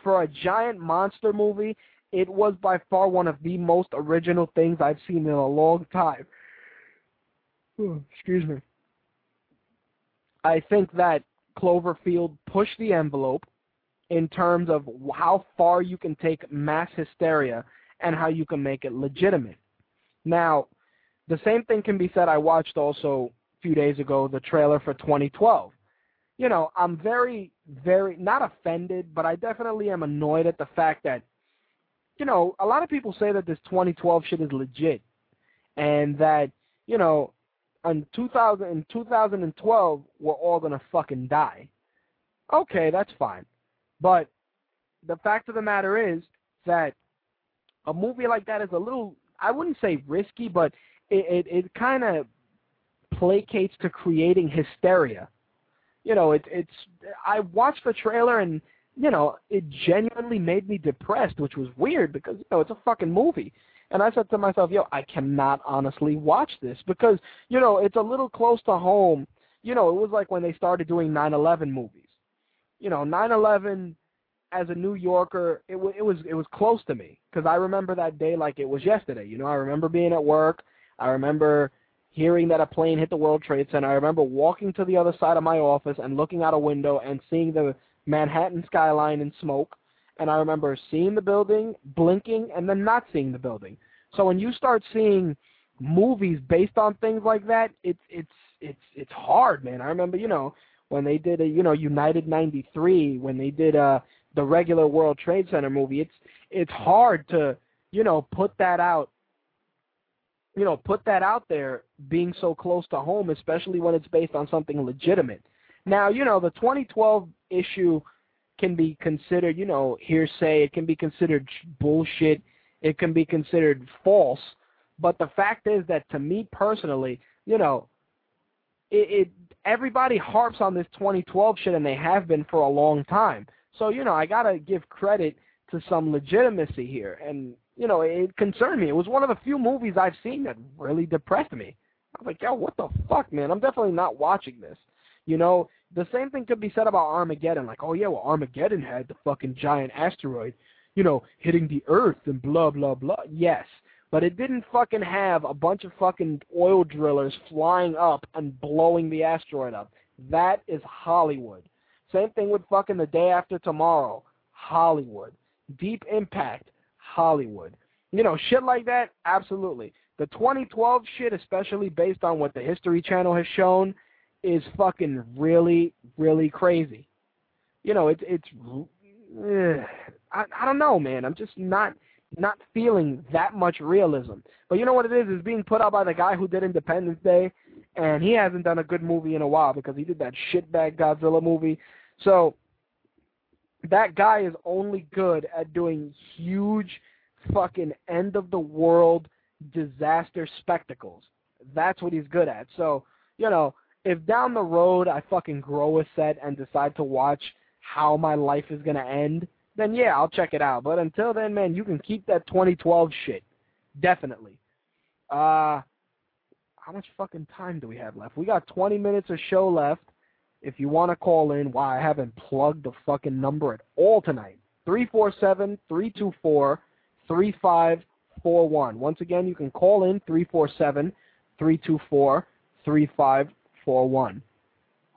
for a giant monster movie, it was by far one of the most original things I've seen in a long time. Hmm, excuse me. I think that Cloverfield pushed the envelope in terms of how far you can take mass hysteria and how you can make it legitimate. Now, the same thing can be said. I watched also a few days ago the trailer for 2012. You know, I'm very, very, not offended, but I definitely am annoyed at the fact that, you know, a lot of people say that this 2012 shit is legit and that, you know, in 2000 in 2012 we're all gonna fucking die. Okay, that's fine, but the fact of the matter is that a movie like that is a little I wouldn't say risky, but it it, it kind of placates to creating hysteria. You know, it, it's I watched the trailer and you know it genuinely made me depressed, which was weird because you know it's a fucking movie. And I said to myself, yo, I cannot honestly watch this because, you know, it's a little close to home. You know, it was like when they started doing 9/11 movies. You know, 9/11 as a New Yorker, it, w- it was it was close to me because I remember that day like it was yesterday. You know, I remember being at work. I remember hearing that a plane hit the World Trade Center. I remember walking to the other side of my office and looking out a window and seeing the Manhattan skyline in smoke. And I remember seeing the building, blinking, and then not seeing the building. So when you start seeing movies based on things like that, it's it's it's it's hard, man. I remember, you know, when they did a you know United '93, when they did uh the regular World Trade Center movie, it's it's hard to you know put that out you know, put that out there being so close to home, especially when it's based on something legitimate. Now, you know, the 2012 issue can be considered, you know, hearsay. It can be considered bullshit. It can be considered false. But the fact is that to me personally, you know, it, it everybody harps on this 2012 shit, and they have been for a long time. So you know, I gotta give credit to some legitimacy here, and you know, it concerned me. It was one of the few movies I've seen that really depressed me. I was like, yo, what the fuck, man? I'm definitely not watching this. You know, the same thing could be said about Armageddon. Like, oh yeah, well Armageddon had the fucking giant asteroid, you know, hitting the Earth and blah blah blah. Yes, but it didn't fucking have a bunch of fucking oil drillers flying up and blowing the asteroid up. That is Hollywood. Same thing with fucking the day after tomorrow. Hollywood. Deep Impact. Hollywood. You know, shit like that, absolutely. The 2012 shit, especially based on what the History Channel has shown, is fucking really, really crazy. You know, it's it's. Eh, I I don't know, man. I'm just not not feeling that much realism. But you know what it is? It's being put out by the guy who did Independence Day, and he hasn't done a good movie in a while because he did that shitbag Godzilla movie. So that guy is only good at doing huge fucking end of the world disaster spectacles. That's what he's good at. So, you know, if down the road I fucking grow a set and decide to watch how my life is going to end, then yeah, I'll check it out. But until then, man, you can keep that 2012 shit. Definitely. Uh how much fucking time do we have left? We got 20 minutes of show left. If you want to call in, why I haven't plugged the fucking number at all tonight. 347-324-3541. Once again, you can call in 347-324-3541.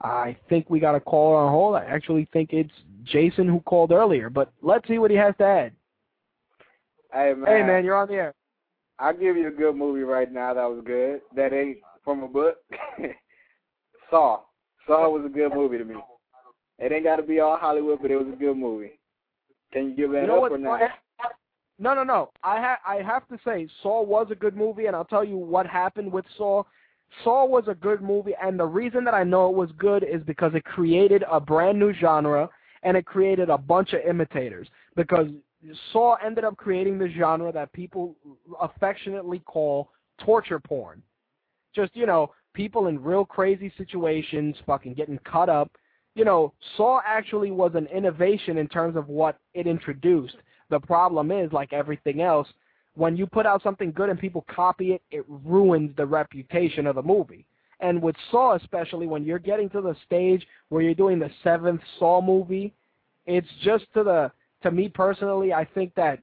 I think we got a caller on hold. I actually think it's Jason who called earlier, but let's see what he has to add. Hey man. Hey man, you're on the air. I'll give you a good movie right now that was good. That ain't from a book. Saw. Saw was a good movie to me. It ain't got to be all Hollywood, but it was a good movie. Can you give that You know up or not? No, no, no. I ha- I have to say, Saw was a good movie, and I'll tell you what happened with Saw. Saw was a good movie, and the reason that I know it was good is because it created a brand new genre, and it created a bunch of imitators. Because Saw ended up creating the genre that people affectionately call torture porn. Just, you know, people in real crazy situations fucking getting cut up. You know, Saw actually was an innovation in terms of what it introduced. The problem is, like everything else, when you put out something good and people copy it, it ruins the reputation of the movie. And with Saw especially, when you're getting to the stage where you're doing the seventh Saw movie, it's just to the to me personally, I think that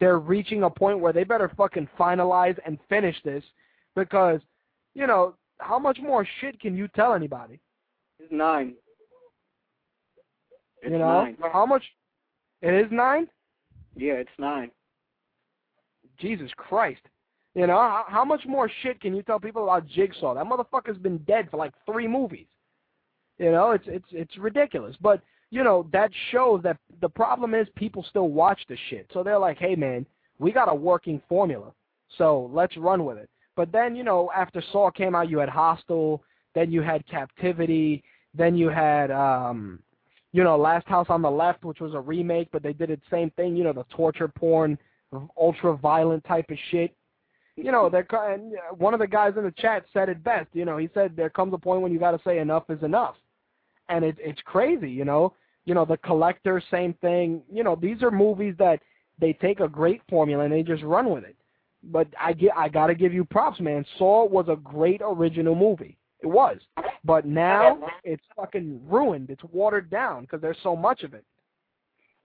they're reaching a point where they better fucking finalize and finish this because, you know, how much more shit can you tell anybody? It's nine. It's you know, nine. how much? It is nine. Yeah, it's nine. Jesus Christ. You know, how, how much more shit can you tell people about Jigsaw? That motherfucker's been dead for like three movies. You know, it's it's it's ridiculous. But you know, that shows that the problem is people still watch the shit. So they're like, hey man, we got a working formula, so let's run with it. But then, you know, after Saw came out, you had Hostel, then you had Captivity, then you had, um, you know, Last House on the Left, which was a remake, but they did it same thing, you know, the torture porn, ultra violent type of shit. You know, there and one of the guys in the chat said it best. You know, he said there comes a point when you got to say enough is enough, and it, it's crazy. You know, you know, The Collector, same thing. You know, these are movies that they take a great formula and they just run with it. But I get, I got to give you props, man. Saw was a great original movie. It was. But now it's fucking ruined. It's watered down because there's so much of it.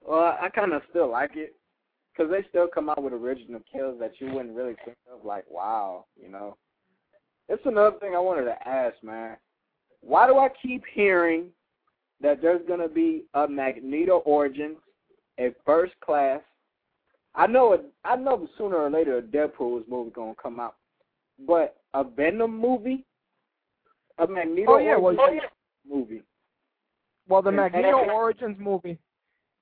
Well, I kind of still like it because they still come out with original kills that you wouldn't really think of. Like, wow, you know. It's another thing I wanted to ask, man. Why do I keep hearing that there's to be a Magneto origin, a first class. I know it. I know sooner or later a Deadpool's movie going to come out, but a Venom movie, a Magneto oh, yeah, well, movie. Well, the Magneto Origins movie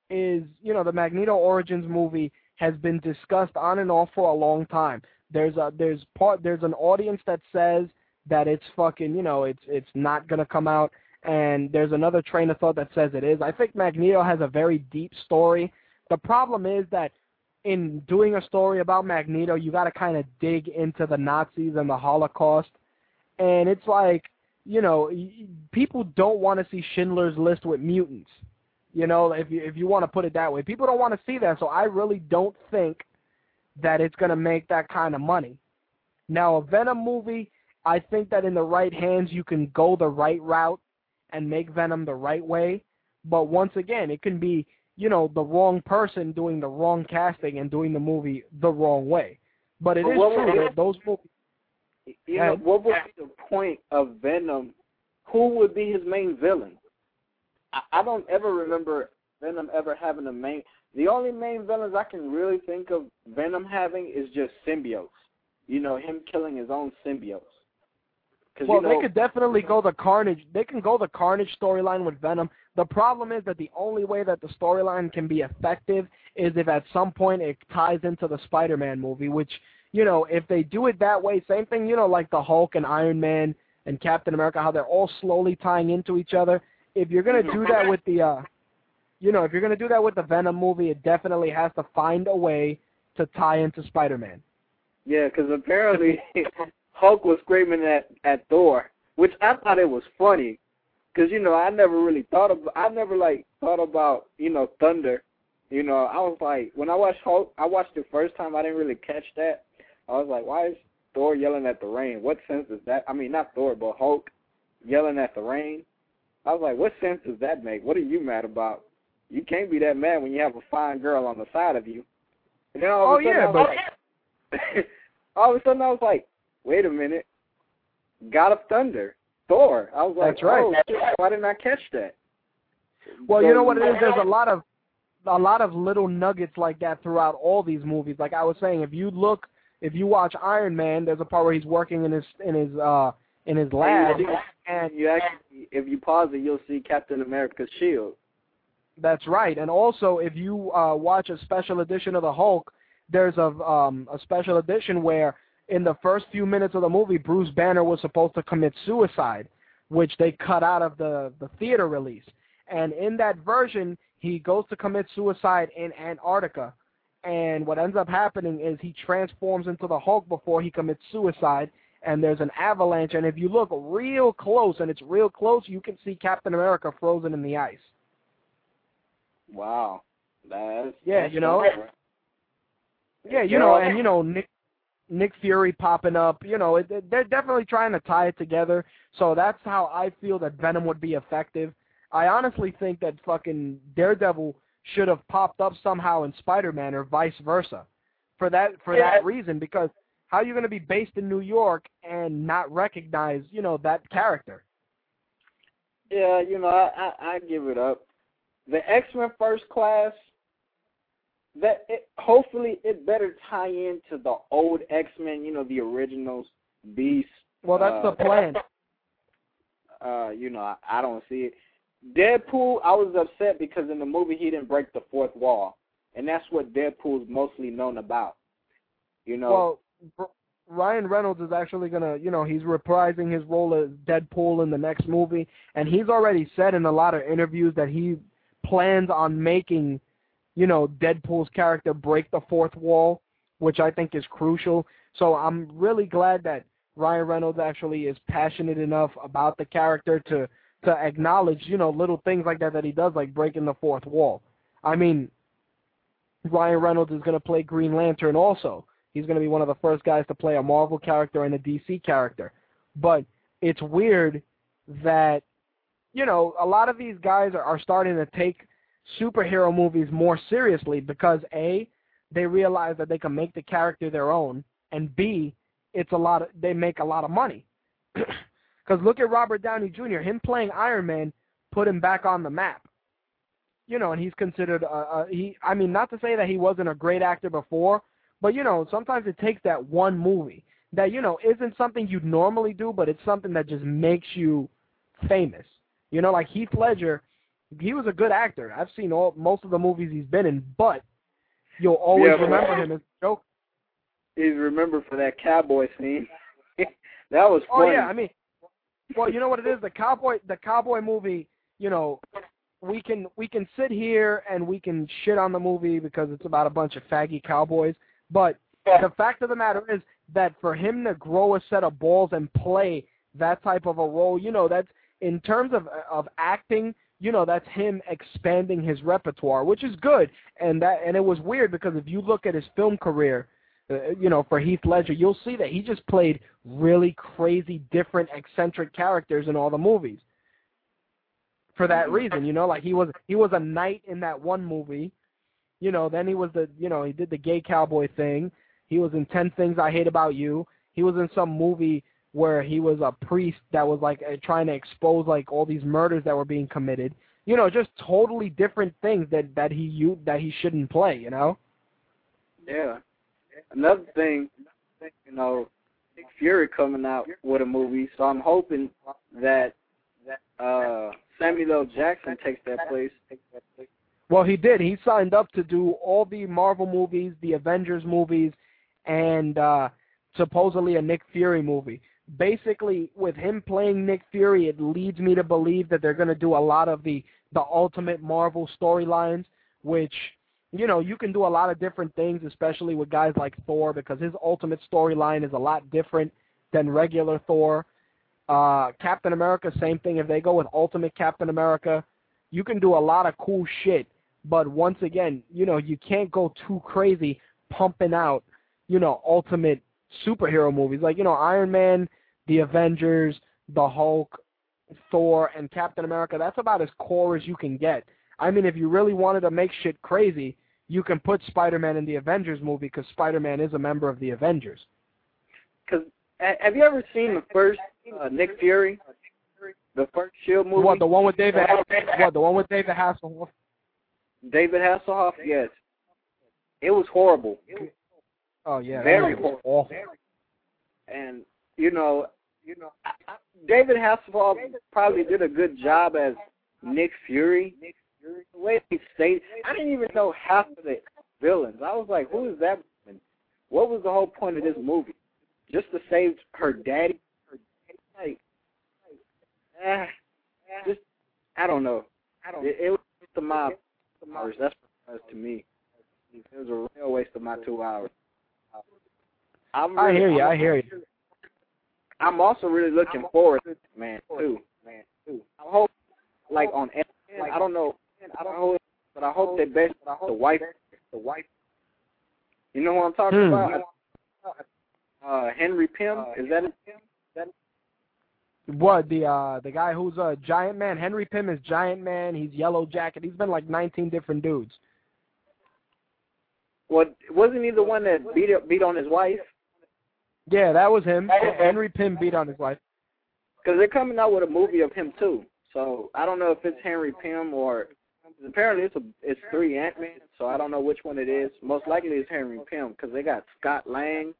is, you know, the Magneto Origins movie has been discussed on and off for a long time. There's a there's part there's an audience that says that it's fucking, you know, it's it's not gonna come out and there's another train of thought that says it is. I think Magneto has a very deep story. The problem is that in doing a story about Magneto, you got to kind of dig into the Nazis and the Holocaust, and it's like, you know, people don't want to see Schindler's List with mutants. You know, if you if you want to put it that way, people don't want to see that. So I really don't think that it's going to make that kind of money. Now, a Venom movie, I think that in the right hands, you can go the right route and make Venom the right way. But once again, it can be, you know, the wrong person doing the wrong casting and doing the movie the wrong way. But it but is true that those movies. You know, what would be the point of Venom? Who would be his main villain? I, I don't ever remember Venom ever having a main. The only main villains I can really think of Venom having is just symbiotes. You know, him killing his own symbiotes. Well, you know, they could definitely go the Carnage. They can go the Carnage storyline with Venom. The problem is that the only way that the storyline can be effective is if at some point it ties into the Spider-Man movie. Which you know, if they do it that way, same thing. You know, like the Hulk and Iron Man and Captain America, how they're all slowly tying into each other. If you're gonna do that with the, uh, you know, if you're gonna do that with the Venom movie, it definitely has to find a way to tie into Spider-Man. Yeah, because apparently Hulk was screaming at at Thor, which I thought it was funny, because you know I never really thought of I never like thought about you know thunder, you know I was like when I watched Hulk I watched it first time I didn't really catch that. I was like why is Thor yelling at the rain? What sense is that? I mean not Thor but Hulk yelling at the rain? I was like what sense does that make? What are you mad about? You can't be that mad when you have a fine girl on the side of you. And then all oh a sudden yeah, I but like, all of a sudden I was like wait a minute, God of Thunder, Thor. I was like, That's right. oh, shit, why didn't I catch that? Well, So- you know what it is. There's a lot of a lot of little nuggets like that throughout all these movies. Like I was saying, if you look, if you watch Iron Man, there's a part where he's working in his in his uh in his lab, And and you actually, if you pause it, you'll see Captain America's shield. that's right. And also, if you uh watch a special edition of the Hulk, there's a um a special edition where in the first few minutes of the movie, Bruce Banner was supposed to commit suicide, which they cut out of the the theater release. And in that version, he goes to commit suicide in Antarctica, and what ends up happening is he transforms into the Hulk before he commits suicide, and there's an avalanche. And if you look real close, and it's real close, you can see Captain America frozen in the ice. Wow. That's, yeah, that's you know. right. Yeah, you know, and you know Nick Nick Fury popping up. You know, it, they're definitely trying to tie it together. So that's how I feel that Venom would be effective. I honestly think that fucking Daredevil should have popped up somehow in Spider-Man or vice versa. For that for Yeah. that reason, because how are you going to be based in New York and not recognize, you know, that character? Yeah, you know, I, I I give it up. The X Men First Class. That it, hopefully it better tie into the old X Men. You know, the originals, Beast. Well, that's uh, the plan. Uh, you know, I, I don't see it. Deadpool, I was upset because in the movie he didn't break the fourth wall, and that's what Deadpool's mostly known about. You know, Well, Ryan Reynolds is actually gonna, you know, he's reprising his role as Deadpool in the next movie, and he's already said in a lot of interviews that he plans on making, you know, Deadpool's character break the fourth wall, which I think is crucial. So I'm really glad that Ryan Reynolds actually is passionate enough about the character to to acknowledge, you know, little things like that that he does, like breaking the fourth wall. I mean, Ryan Reynolds is going to play Green Lantern also. He's going to be one of the first guys to play a Marvel character and a DC character. But it's weird that, you know, a lot of these guys are, are starting to take superhero movies more seriously because A, they realize that they can make the character their own, and B, it's a lot of, they make a lot of money. Because look at Robert Downey Jr. Him playing Iron Man put him back on the map. You know, and he's considered a, a he. I mean, not to say that he wasn't a great actor before, but you know, sometimes it takes that one movie that you know isn't something you'd normally do, but it's something that just makes you famous. You know, like Heath Ledger, he was a good actor. I've seen all most of the movies he's been in, but you'll always Yeah, remember him as Joker. he's remembered for that cowboy scene. that was Oh funny. yeah, I mean, well, you know what it is. The cowboy, the cowboy movie. You know, we can we can sit here and we can shit on the movie because it's about a bunch of faggy cowboys. But the fact of the matter is that for him to grow a set of balls and play that type of a role, you know, that's in terms of of acting. You know, that's him expanding his repertoire, which is good. And that and it was weird because if you look at his film career, uh, you know, for Heath Ledger, you'll see that he just played really crazy, different, eccentric characters in all the movies. For that reason, you know, like he was he was a knight in that one movie, you know. Then he was the you know he did the gay cowboy thing. He was in Ten Things I Hate About You. He was in some movie where he was a priest that was like uh, trying to expose like all these murders that were being committed. You know, just totally different things that that he you that he shouldn't play. You know. Yeah. Another thing, you know, Nick Fury coming out with a movie, so I'm hoping that uh Samuel L. Jackson takes that place. Well, he did. He signed up to do all the Marvel movies, the Avengers movies, and uh supposedly a Nick Fury movie. Basically, with him playing Nick Fury, it leads me to believe that they're going to do a lot of the the Ultimate Marvel storylines, which you know you can do a lot of different things, especially with guys like Thor, because his Ultimate storyline is a lot different than regular Thor. Uh, Captain America, same thing. If they go with Ultimate Captain America, you can do a lot of cool shit. But once again, you know, you can't go too crazy pumping out, you know, ultimate superhero movies. Like, you know, Iron Man, the Avengers, the Hulk, Thor, and Captain America. That's about as core as you can get. I mean, if you really wanted to make shit crazy, you can put Spider-Man in the Avengers movie because Spider-Man is a member of the Avengers. Cause have you ever seen the first uh, Nick Fury? The first Shield movie. What, the one with David, what, the one with David Hasselhoff? David Hasselhoff. Yes. It was horrible. Oh, yeah. Very horrible. awful. And you know, you know, David Hasselhoff probably did a good job as Nick Fury. The way he stayed, I didn't even know half of the villains. I was like, who is that? woman? What was the whole point of this movie? Just to save her daddy? Like, eh, just I don't know. I don't. It, it was the mob. That's what it was to me. It was a real waste of my two hours. I'm I hear you. I'm, I hear you. I'm also really looking forward to it, man, too. Man, too. I hope, like on, like, I don't know, I don't know, but I hope they best the wife, the wife. You know what I'm talking Hmm. about? Uh, Henry Pym, is that it? What the uh the guy who's a giant man? Henry Pym is giant man. He's Yellowjacket. He's been like 19 different dudes. Well, wasn't he the one that beat beat on his wife? Yeah, that was him. Henry Pym beat on his wife. Because they're coming out with a movie of him too. So I don't know if it's Henry Pym or apparently it's a it's three Ant Man. So I don't know which one it is. Most likely it's Henry Pym because they got Scott Lang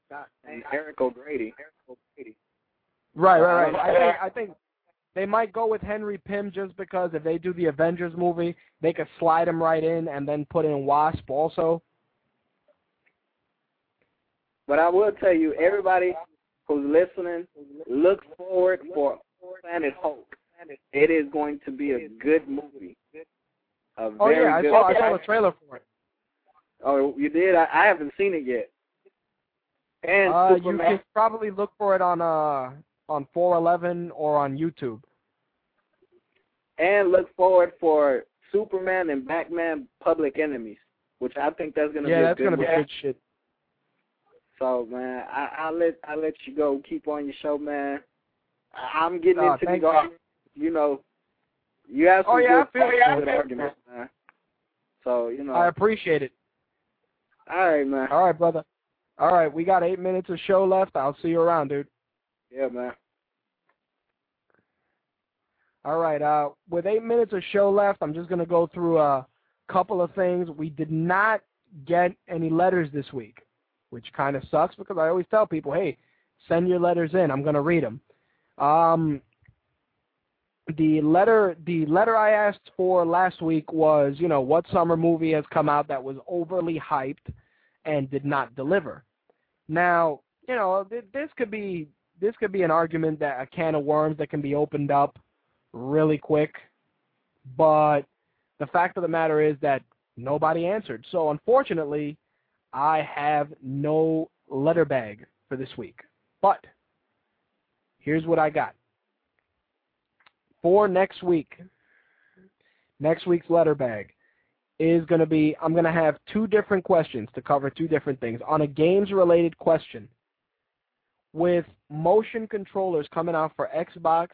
and Eric O'Grady. Right, right, right. Um, I think I think they might go with Henry Pym just because if they do the Avengers movie, they could slide him right in and then put in Wasp also. But I will tell you, everybody who's listening, look forward for Planet Hulk. It is going to be a good movie. A Oh yeah, I good saw I saw the trailer for it. Oh, you did? I, I haven't seen it yet. And Uh, you can probably look for it on uh on 411 or on YouTube. and look forward for Superman and Batman Public Enemies, which I think that's gonna Yeah, be a that's good gonna be good shit. So man, I I'll let I let you go. Keep on your show, man. I, I'm getting Oh, into the arguments. You know, you have some Oh, yeah, good, feel you. good arguments, man. So you know, I appreciate it. all right, man. All right, brother. All right, we got eight minutes of show left. I'll see you around, dude. Yeah, man. All right. Uh, with eight minutes of show left, I'm just gonna go through a couple of things. We did not get any letters this week, which kind of sucks because I always tell people, hey, send your letters in. I'm gonna read them. Um, the letter, the letter I asked for last week was, you know, what summer movie has come out that was overly hyped and did not deliver. Now, you know, th- this could be this could be an argument that a can of worms that can be opened up really quick. But the fact of the matter is that nobody answered. So unfortunately, I have no letter bag for this week. But here's what I got. For next week, next week's letter bag is going to be I'm going to have two different questions to cover two different things. On a games related question, with motion controllers coming out for Xbox,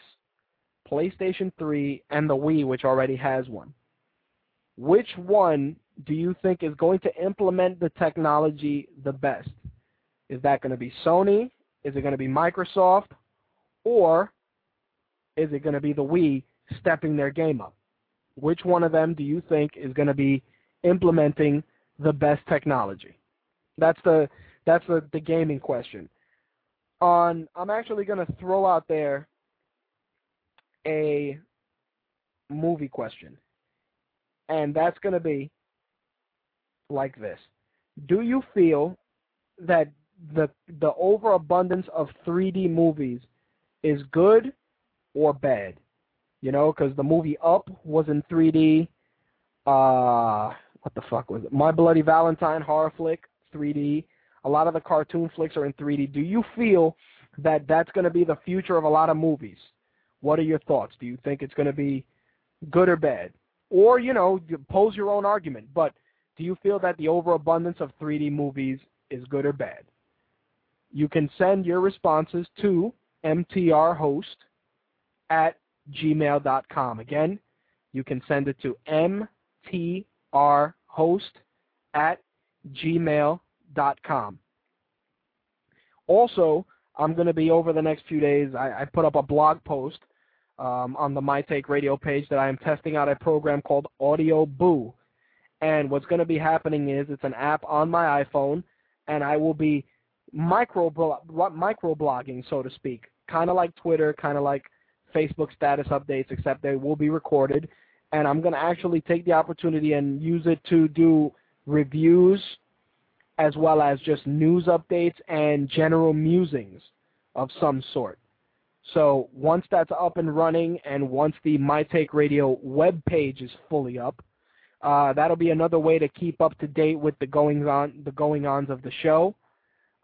PlayStation 3, and the Wii, which already has one. Which one do you think is going to implement the technology the best? Is that going to be Sony? Is it going to be Microsoft? Or is it going to be the Wii stepping their game up? Which one of them do you think is going to be implementing the best technology? That's the that's the, the gaming question. On I'm actually going to throw out there a movie question. And that's going to be like this. Do you feel that the the overabundance of 3D movies is good or bad? You know, because the movie Up was in 3D. Uh, what the fuck was it? My Bloody Valentine horror flick, 3D. A lot of the cartoon flicks are in 3D. Do you feel that that's going to be the future of a lot of movies? What are your thoughts? Do you think it's going to be good or bad? Or, you know, pose your own argument, but do you feel that the overabundance of 3D movies is good or bad? You can send your responses to mtrhost at gmail.com. Again, you can send it to mtrhost at gmail.com. Also, I'm going to be over the next few days, I, I put up a blog post um, on the My Take Radio page that I am testing out a program called Audioboo. And what's going to be happening is it's an app on my iPhone, and I will be micro micro blogging, so to speak, kind of like Twitter, kind of like Facebook status updates, except they will be recorded. And I'm going to actually take the opportunity and use it to do reviews as well as just news updates and general musings of some sort. So once that's up and running and once the My Take Radio web page is fully up, Uh, that'll be another way to keep up to date with the goings on the going ons of the show.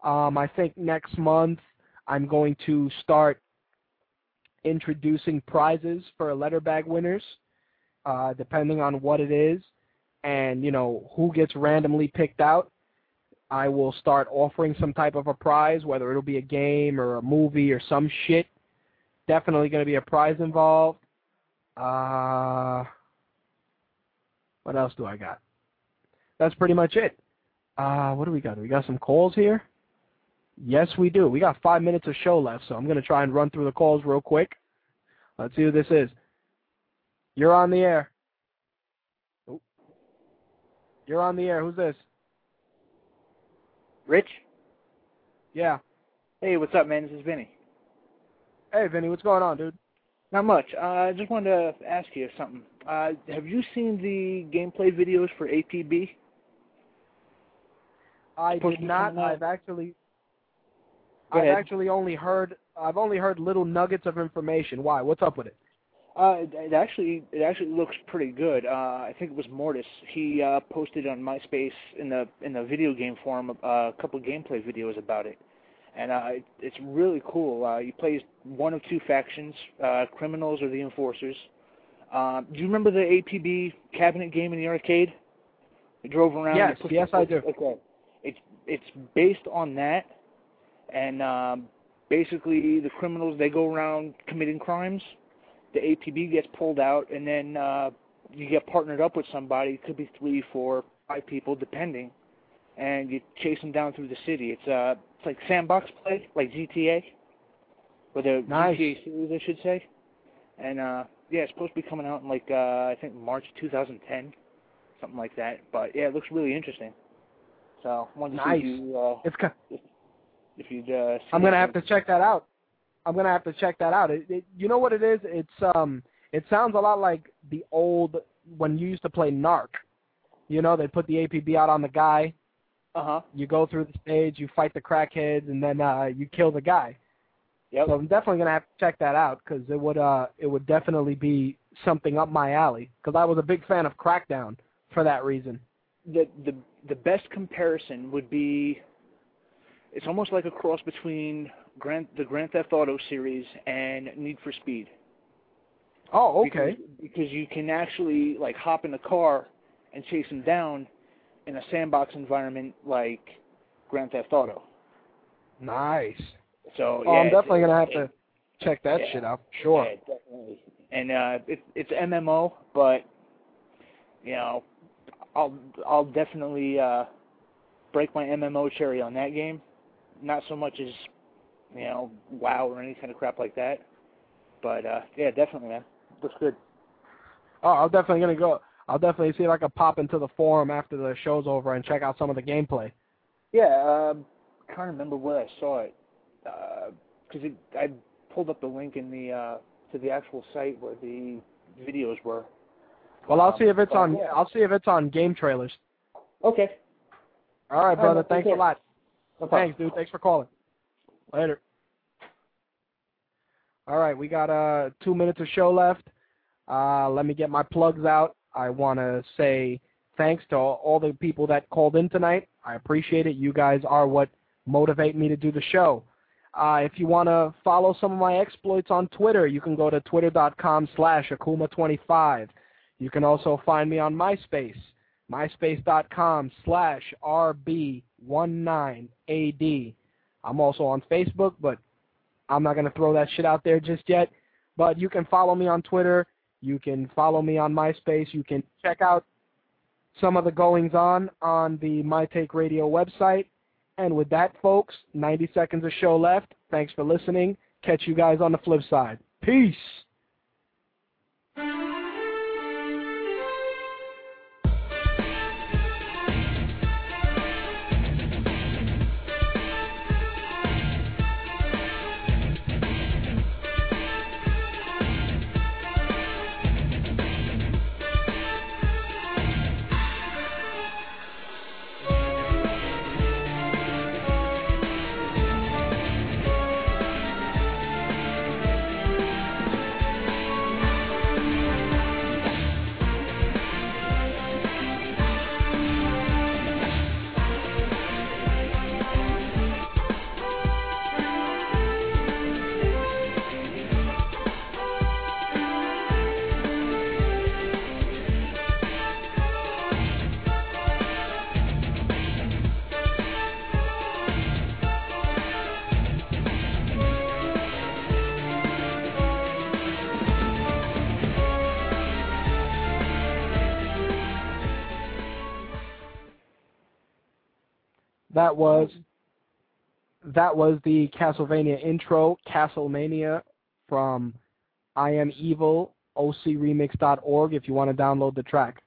Um, I think next month I'm going to start introducing prizes for letter bag winners, uh, depending on what it is, and you know who gets randomly picked out. I will start offering some type of a prize, whether it'll be a game or a movie or some shit. Definitely going to be a prize involved. Uh, what else do I got? That's pretty much it. Uh, what do we got? We got some calls here. Yes, we do. We got five minutes of show left, so I'm going to try and run through the calls real quick. Let's see who this is. You're on the air. Oh. You're on the air. Who's this? Rich? Yeah. Hey, what's up, man? This is Vinny. Hey, Vinny. What's going on, dude? Not much. Uh, I just wanted to ask you something. Uh, have you seen the gameplay videos for APB? I did not. I've actually, I've actually only heard. I've only heard little nuggets of information. Why? What's up with it? Uh, it, it actually it actually looks pretty good. Uh, I think it was Mortis. He uh, posted on MySpace in the in the video game forum uh, a couple of gameplay videos about it, and uh, it, it's really cool. Uh, you play one of two factions, uh, criminals or the enforcers. Uh, do you remember the APB cabinet game in the arcade? You drove around. Yes, yes, I do. Okay, it's it's based on that, and um, basically the criminals they go around committing crimes the APB gets pulled out, and then uh, you get partnered up with somebody. It could be three, four, five people, depending, and you chase them down through the city. It's uh, it's like sandbox play, like GTA, or the Nice. GTA series, I should say. And uh, yeah, it's supposed to be coming out in like uh, I think March 2010, something like that. But yeah, it looks really interesting. So wanted to Nice. see if you uh, It's. ki- if you'd. Uh, see I'm gonna have to check that out. I'm gonna have to check that out. It, it, you know what it is? It's um. It sounds a lot like the old when you used to play Narc. You know, they put the APB out on the guy. Uh huh. You go through the stage, you fight the crackheads, and then uh, you kill the guy. Yep. So I'm definitely gonna have to check that out because it would uh it would definitely be something up my alley because I was a big fan of Crackdown for that reason. the the the best comparison would be it's almost like a cross between Grand the Grand Theft Auto series and Need for Speed. Oh, okay. Because, because you can actually like hop in a car and chase them down in a sandbox environment like Grand Theft Auto. Nice. So Oh, I'm it's- definitely gonna have it- to check that yeah. shit out. Sure. Yeah, definitely. And uh, it, it's MMO, but you know, I'll I'll definitely uh, break my MMO cherry on that game. Not so much as you know WoW or any kind of crap like that. But uh, yeah, definitely, man. Looks good. Oh, I'm definitely gonna go. I'll definitely see if I can pop into the forum after the show's over and check out some of the gameplay. Yeah, um, trying to remember where I saw it because it I pulled up the link in the uh, to the actual site where the videos were. Well, I'll Um, see if it's on. yeah. I'll see if it's on game trailers. Okay. All right, All right, brother. Thanks a lot. No. Thanks, dude. Thanks for calling. Later. All right, we got uh two minutes of show left. Uh, let me get my plugs out. I want to say thanks to all, the people that called in tonight. I appreciate it. You guys are what motivate me to do the show. Uh, if you want to follow some of my exploits on Twitter, you can go to twitter.com slash akuma25. You can also find me on MySpace, myspace.com slash rb19ad. I'm also on Facebook, but I'm not going to throw that shit out there just yet. But you can follow me on Twitter. You can follow me on MySpace. You can check out some of the goings on on the My Take Radio website. And with that, folks, 90 seconds of show left. Thanks for listening. Catch you guys on the flip side. Peace. That was that was the Castlevania intro, Castlemania from I Am Evil, OCRemix.org if you want to download the track.